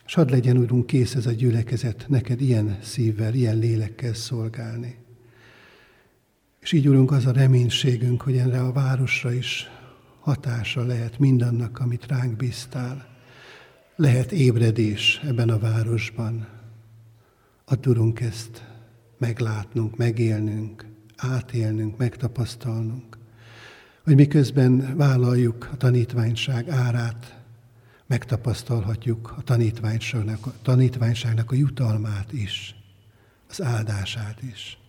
S hadd legyen, Urunk, kész ez a gyülekezet neked ilyen szívvel, ilyen lélekkel szolgálni. És így, Urunk, az a reménységünk, hogy erre a városra is hatása lehet mindannak, amit ránk bíztál. Lehet ébredés ebben a városban. A tudunk ezt meglátnunk, megélnünk, átélnünk, megtapasztalnunk. Hogy miközben vállaljuk a tanítványság árát, megtapasztalhatjuk a tanítványságnak, a tanítványságnak a jutalmát is, az áldását is.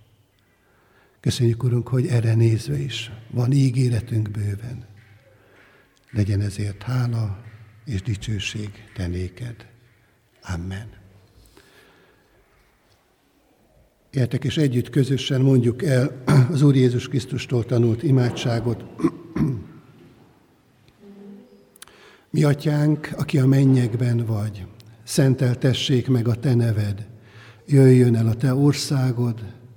Köszönjük, Urunk, hogy erre nézve is van ígéretünk bőven. Legyen ezért hála és dicsőség te néked. Amen. Értek és együtt közösen mondjuk el az Úr Jézus Krisztustól tanult imádságot. Mi atyánk, aki a mennyekben vagy, szenteltessék meg a te neved, jöjjön el a te országod,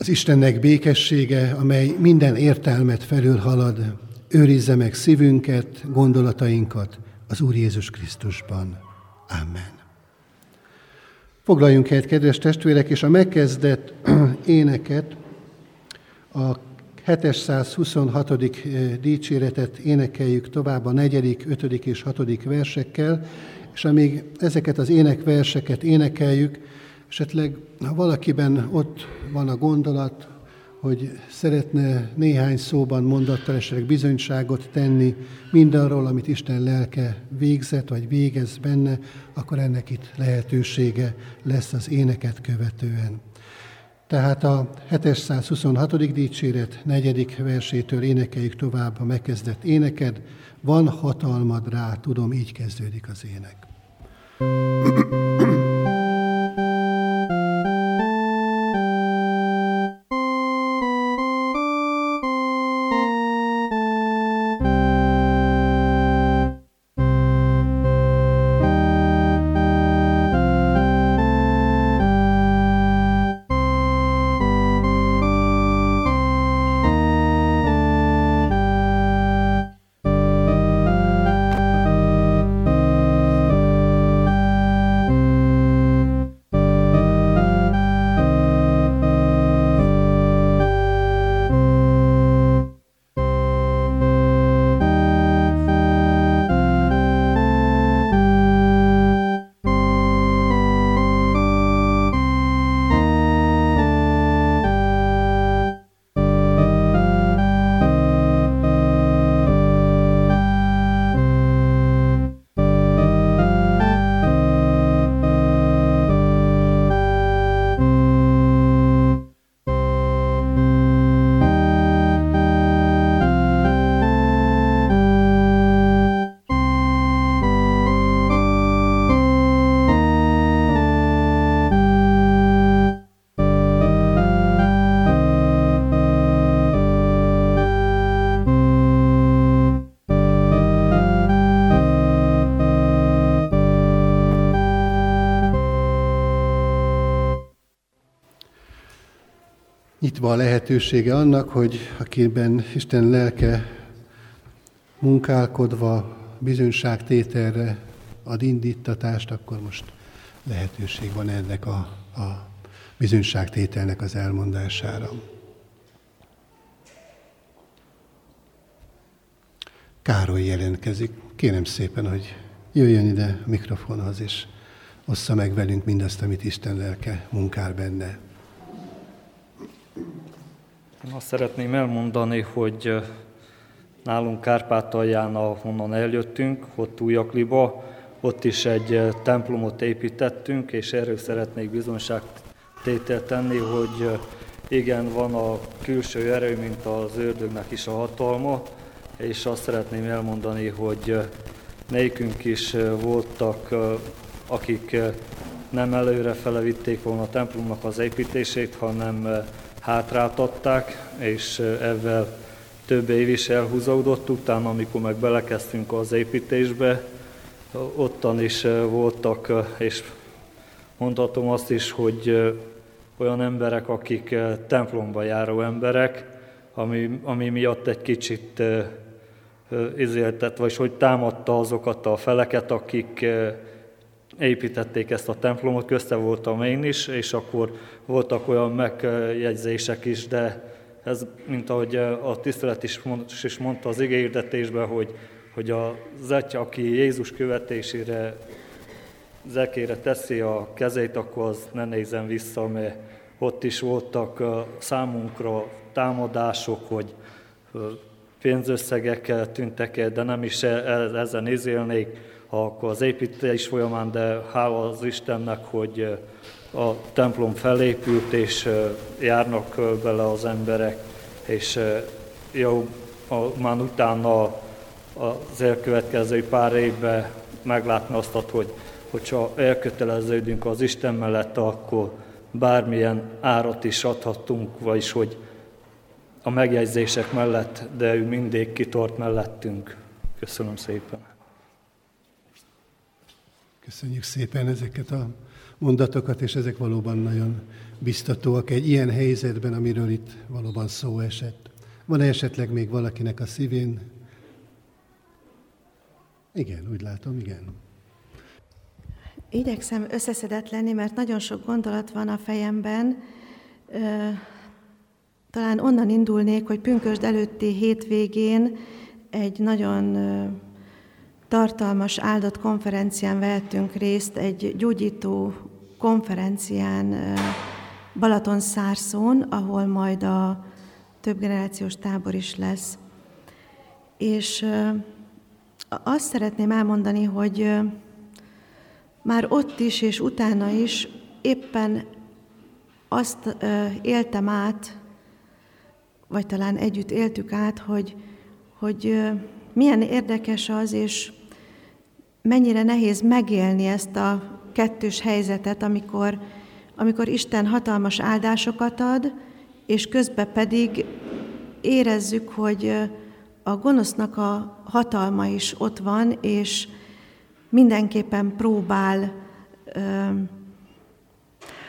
Az Istennek békessége, amely minden értelmet felülhalad, őrizze meg szívünket, gondolatainkat az Úr Jézus Krisztusban. Amen. Foglaljunk helyet, kedves testvérek, és a megkezdett éneket, a 726. Eh, dicséretet énekeljük tovább a 4., 5. és 6. versekkel, és amíg ezeket az énekverseket énekeljük, esetleg ha valakiben ott van a gondolat, hogy szeretne néhány szóban, mondattal esetleg bizonyságot tenni mindarról, amit Isten lelke végzett, vagy végez benne, akkor ennek itt lehetősége lesz az éneket követően. Tehát a 726. dicséret negyedik versétől énekeljük tovább a megkezdett éneked. Van hatalmad rá, tudom, így kezdődik az ének. A lehetősége annak, hogy akiben Isten lelke munkálkodva bizonyságtételre ad indítatást, akkor most lehetőség van ennek a, a bizonyságtételnek az elmondására. Károly jelentkezik. Kérem szépen, hogy jöjjön ide a mikrofonhoz, és ossza meg velünk mindazt, amit Isten lelke munkál benne. Azt szeretném elmondani, hogy nálunk Kárpátalján, ahonnan eljöttünk, ott Újakliba, ott is egy templomot építettünk, és erről szeretnék bizonyságtételt tenni, hogy igen, van a külső erő, mint az ördögnek is a hatalma, és azt szeretném elmondani, hogy nekünk is voltak, akik nem előre vitték volna a templomnak az építését, hanem hátráltatták, és ezzel több év is elhúzódott, utána, amikor meg belekezdtünk az építésbe, ottan is voltak, és mondhatom azt is, hogy olyan emberek, akik templomba járó emberek, ami, ami miatt egy kicsit izéltett, vagy hogy támadta azokat a feleket, akik építették ezt a templomot, közte voltam én is, és akkor voltak olyan megjegyzések is, de ez, mint ahogy a tisztelet is, is mondta az igényhirdetésben, hogy, hogy a zetya, aki Jézus követésére, zekére teszi a kezét, akkor az ne nézzen vissza, mert ott is voltak számunkra támadások, hogy pénzösszegek tűntek el, de nem is e, e, ezen izélnék, akkor az építés folyamán, de hála az Istennek, hogy a templom felépült, és járnak bele az emberek, és jó, már utána az elkövetkező pár évben meglátni azt, hogy hogyha elköteleződünk az Isten mellett, akkor bármilyen árat is adhatunk, vagyis hogy a megjegyzések mellett, de ő mindig kitort mellettünk. Köszönöm szépen. Köszönjük szépen ezeket a mondatokat, és ezek valóban nagyon biztatóak egy ilyen helyzetben, amiről itt valóban szó esett. Van-e esetleg még valakinek a szívén? Igen, úgy látom, igen. Igyekszem összeszedett lenni, mert nagyon sok gondolat van a fejemben. Talán onnan indulnék, hogy pünkösd előtti hétvégén egy nagyon tartalmas áldott konferencián vettünk részt, egy gyógyító konferencián Balaton Szárszón, ahol majd a több generációs tábor is lesz. És azt szeretném elmondani, hogy már ott is és utána is éppen azt éltem át, vagy talán együtt éltük át, hogy, hogy milyen érdekes az, és mennyire nehéz megélni ezt a kettős helyzetet, amikor, amikor Isten hatalmas áldásokat ad, és közben pedig érezzük, hogy a gonosznak a hatalma is ott van, és mindenképpen próbál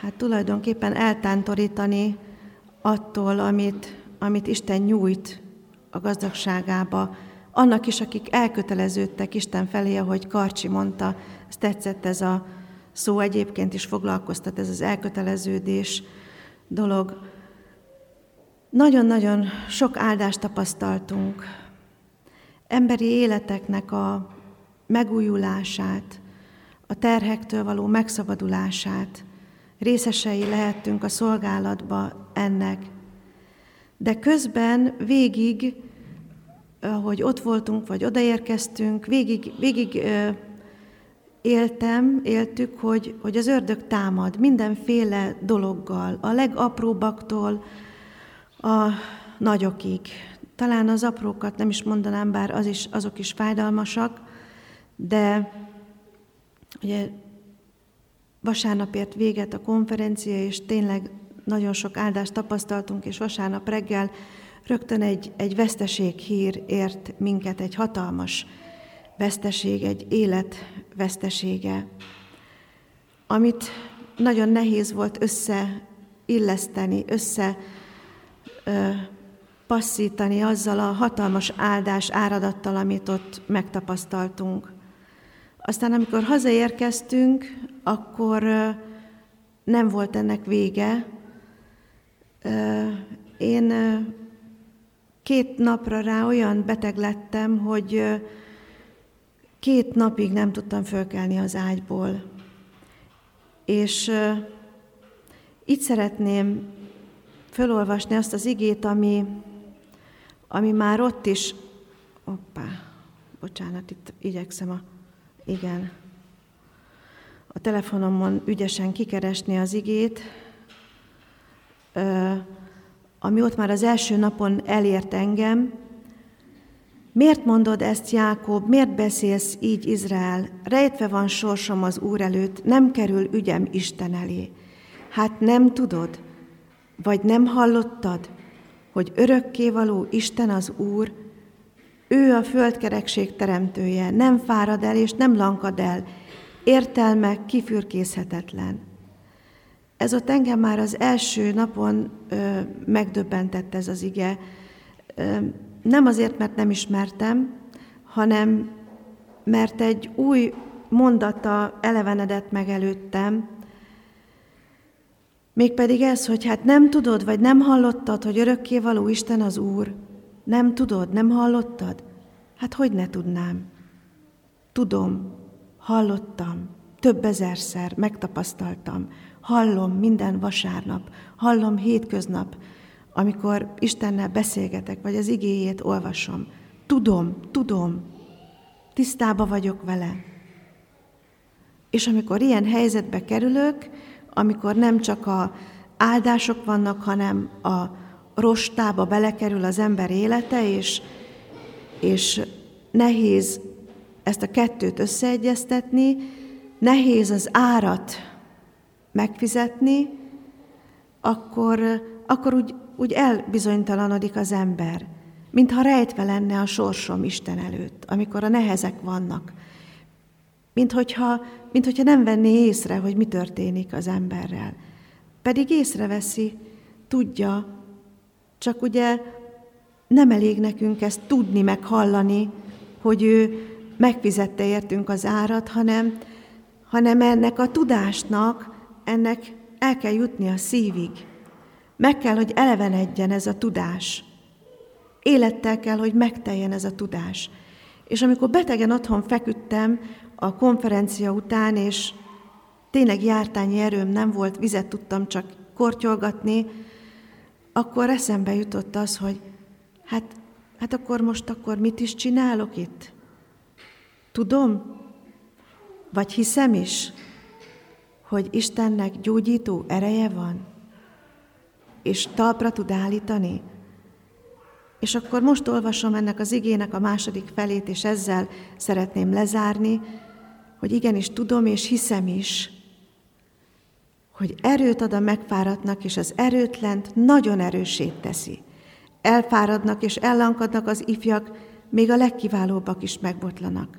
hát tulajdonképpen eltántorítani attól, amit, amit Isten nyújt a gazdagságába. Annak is, akik elköteleződtek Isten felé, ahogy Karcsi mondta, ez tetszett ez a szó egyébként is foglalkoztat, ez az elköteleződés dolog. Nagyon-nagyon sok áldást tapasztaltunk. Emberi életeknek a megújulását, a terhektől való megszabadulását, részesei lehettünk a szolgálatba ennek. De közben végig, ahogy ott voltunk, vagy odaérkeztünk, végig, végig éltem, éltük, hogy, hogy az ördög támad mindenféle dologgal, a legapróbbaktól a nagyokig. Talán az aprókat nem is mondanám, bár az is, azok is fájdalmasak, de ugye vasárnap véget a konferencia, és tényleg nagyon sok áldást tapasztaltunk, és vasárnap reggel rögtön egy, egy veszteség hír ért minket, egy hatalmas veszteség, egy élet vesztesége, amit nagyon nehéz volt összeilleszteni, össze ö, passzítani azzal a hatalmas áldás áradattal, amit ott megtapasztaltunk. Aztán, amikor hazaérkeztünk, akkor nem volt ennek vége. Én két napra rá olyan beteg lettem, hogy két napig nem tudtam fölkelni az ágyból. És itt szeretném fölolvasni azt az igét, ami, ami már ott is, oppá, bocsánat, itt igyekszem a igen. A telefonomon ügyesen kikeresni az igét, ami ott már az első napon elért engem. Miért mondod ezt, Jákob? Miért beszélsz így, Izrael? Rejtve van sorsom az Úr előtt, nem kerül ügyem Isten elé. Hát nem tudod, vagy nem hallottad, hogy örökkévaló Isten az Úr, ő a földkerekség teremtője, nem fárad el és nem lankad el, értelme kifürkészhetetlen. Ez ott engem már az első napon ö, megdöbbentett ez az ige. Ö, nem azért, mert nem ismertem, hanem mert egy új mondata elevenedett meg előttem, mégpedig ez, hogy hát nem tudod, vagy nem hallottad, hogy örökkévaló Isten az Úr, nem tudod, nem hallottad? Hát hogy ne tudnám? Tudom, hallottam, több ezerszer megtapasztaltam, hallom minden vasárnap, hallom hétköznap, amikor Istennel beszélgetek, vagy az igéjét olvasom. Tudom, tudom, tisztába vagyok vele. És amikor ilyen helyzetbe kerülök, amikor nem csak a áldások vannak, hanem a rostába belekerül az ember élete, és, és nehéz ezt a kettőt összeegyeztetni, nehéz az árat megfizetni, akkor, akkor úgy, úgy elbizonytalanodik az ember, mintha rejtve lenne a sorsom Isten előtt, amikor a nehezek vannak. Mint hogyha, mint hogyha nem venné észre, hogy mi történik az emberrel. Pedig észreveszi, tudja, csak ugye nem elég nekünk ezt tudni, meg hallani, hogy ő megfizette értünk az árat, hanem, hanem ennek a tudásnak, ennek el kell jutni a szívig. Meg kell, hogy elevenedjen ez a tudás. Élettel kell, hogy megteljen ez a tudás. És amikor betegen otthon feküdtem a konferencia után, és tényleg jártányi erőm nem volt, vizet tudtam csak kortyolgatni, akkor eszembe jutott az, hogy hát, hát akkor most akkor mit is csinálok itt? Tudom, vagy hiszem is, hogy Istennek gyógyító ereje van, és talpra tud állítani. És akkor most olvasom ennek az igének a második felét, és ezzel szeretném lezárni, hogy igenis tudom és hiszem is, hogy erőt ad a megfáradtnak, és az erőtlent nagyon erősét teszi. Elfáradnak és ellankadnak az ifjak, még a legkiválóbbak is megbotlanak.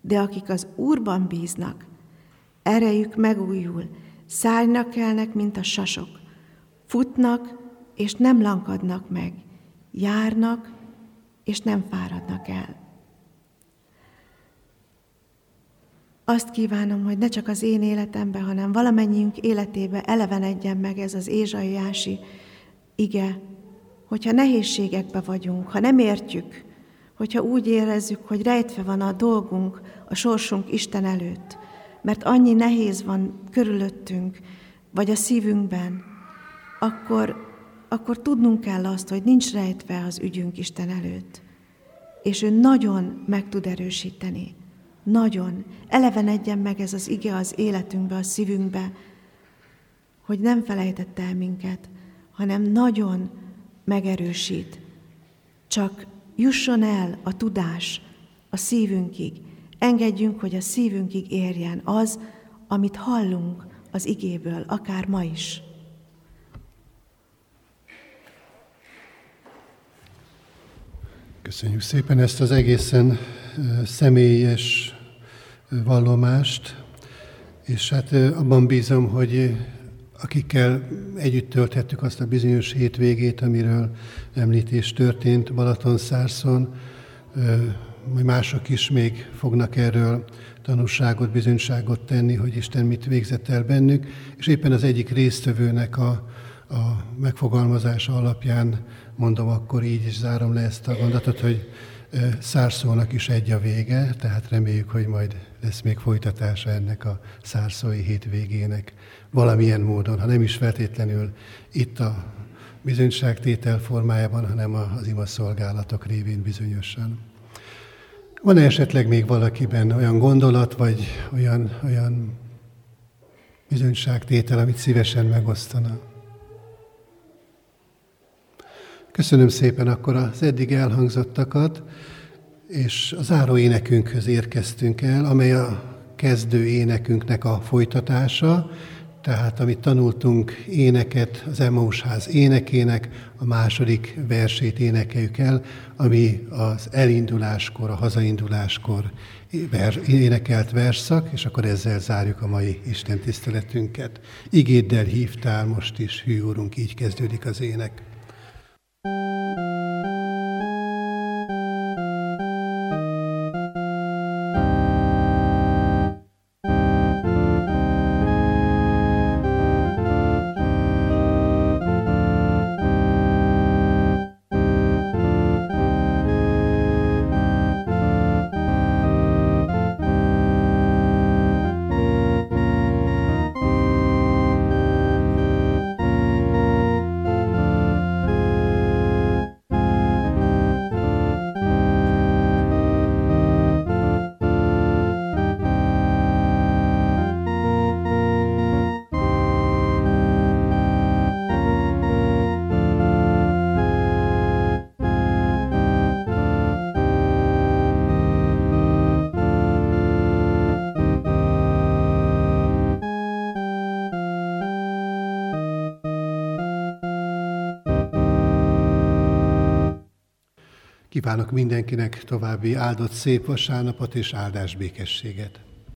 De akik az Úrban bíznak, erejük megújul, szállnak kelnek, mint a sasok, futnak, és nem lankadnak meg, járnak, és nem fáradnak el. Azt kívánom, hogy ne csak az én életemben, hanem valamennyiünk életébe elevenedjen meg ez az ézsaiási ige, hogyha nehézségekbe vagyunk, ha nem értjük, hogyha úgy érezzük, hogy rejtve van a dolgunk, a sorsunk Isten előtt, mert annyi nehéz van körülöttünk, vagy a szívünkben, akkor, akkor tudnunk kell azt, hogy nincs rejtve az ügyünk Isten előtt. És ő nagyon meg tud erősíteni. Nagyon. Elevenedjen meg ez az ige az életünkbe, a szívünkbe, hogy nem felejtett el minket, hanem nagyon megerősít. Csak jusson el a tudás a szívünkig, Engedjünk, hogy a szívünkig érjen az, amit hallunk az igéből, akár ma is. Köszönjük szépen ezt az egészen személyes vallomást, és hát abban bízom, hogy akikkel együtt tölthettük azt a bizonyos hétvégét, amiről említés történt Balaton Szárszon, majd mások is még fognak erről tanúságot, bizonyságot tenni, hogy Isten mit végzett el bennük, és éppen az egyik résztvevőnek a, a megfogalmazása alapján mondom akkor így, és zárom le ezt a mondatot, hogy szárszónak is egy a vége, tehát reméljük, hogy majd lesz még folytatása ennek a szárszói hétvégének valamilyen módon, ha nem is feltétlenül itt a bizonyságtétel formájában, hanem az ima szolgálatok révén bizonyosan. Van-e esetleg még valakiben olyan gondolat, vagy olyan, olyan bizonyságtétel, amit szívesen megosztana? Köszönöm szépen akkor az eddig elhangzottakat, és az záró énekünkhöz érkeztünk el, amely a kezdő énekünknek a folytatása, tehát amit tanultunk éneket, az Emmaus ház énekének, a második versét énekeljük el, ami az elinduláskor, a hazainduláskor énekelt verszak, és akkor ezzel zárjuk a mai Isten tiszteletünket. Igéddel hívtál most is, hű úrunk, így kezdődik az ének. Kívánok mindenkinek további áldott szép vasárnapot és áldás békességet.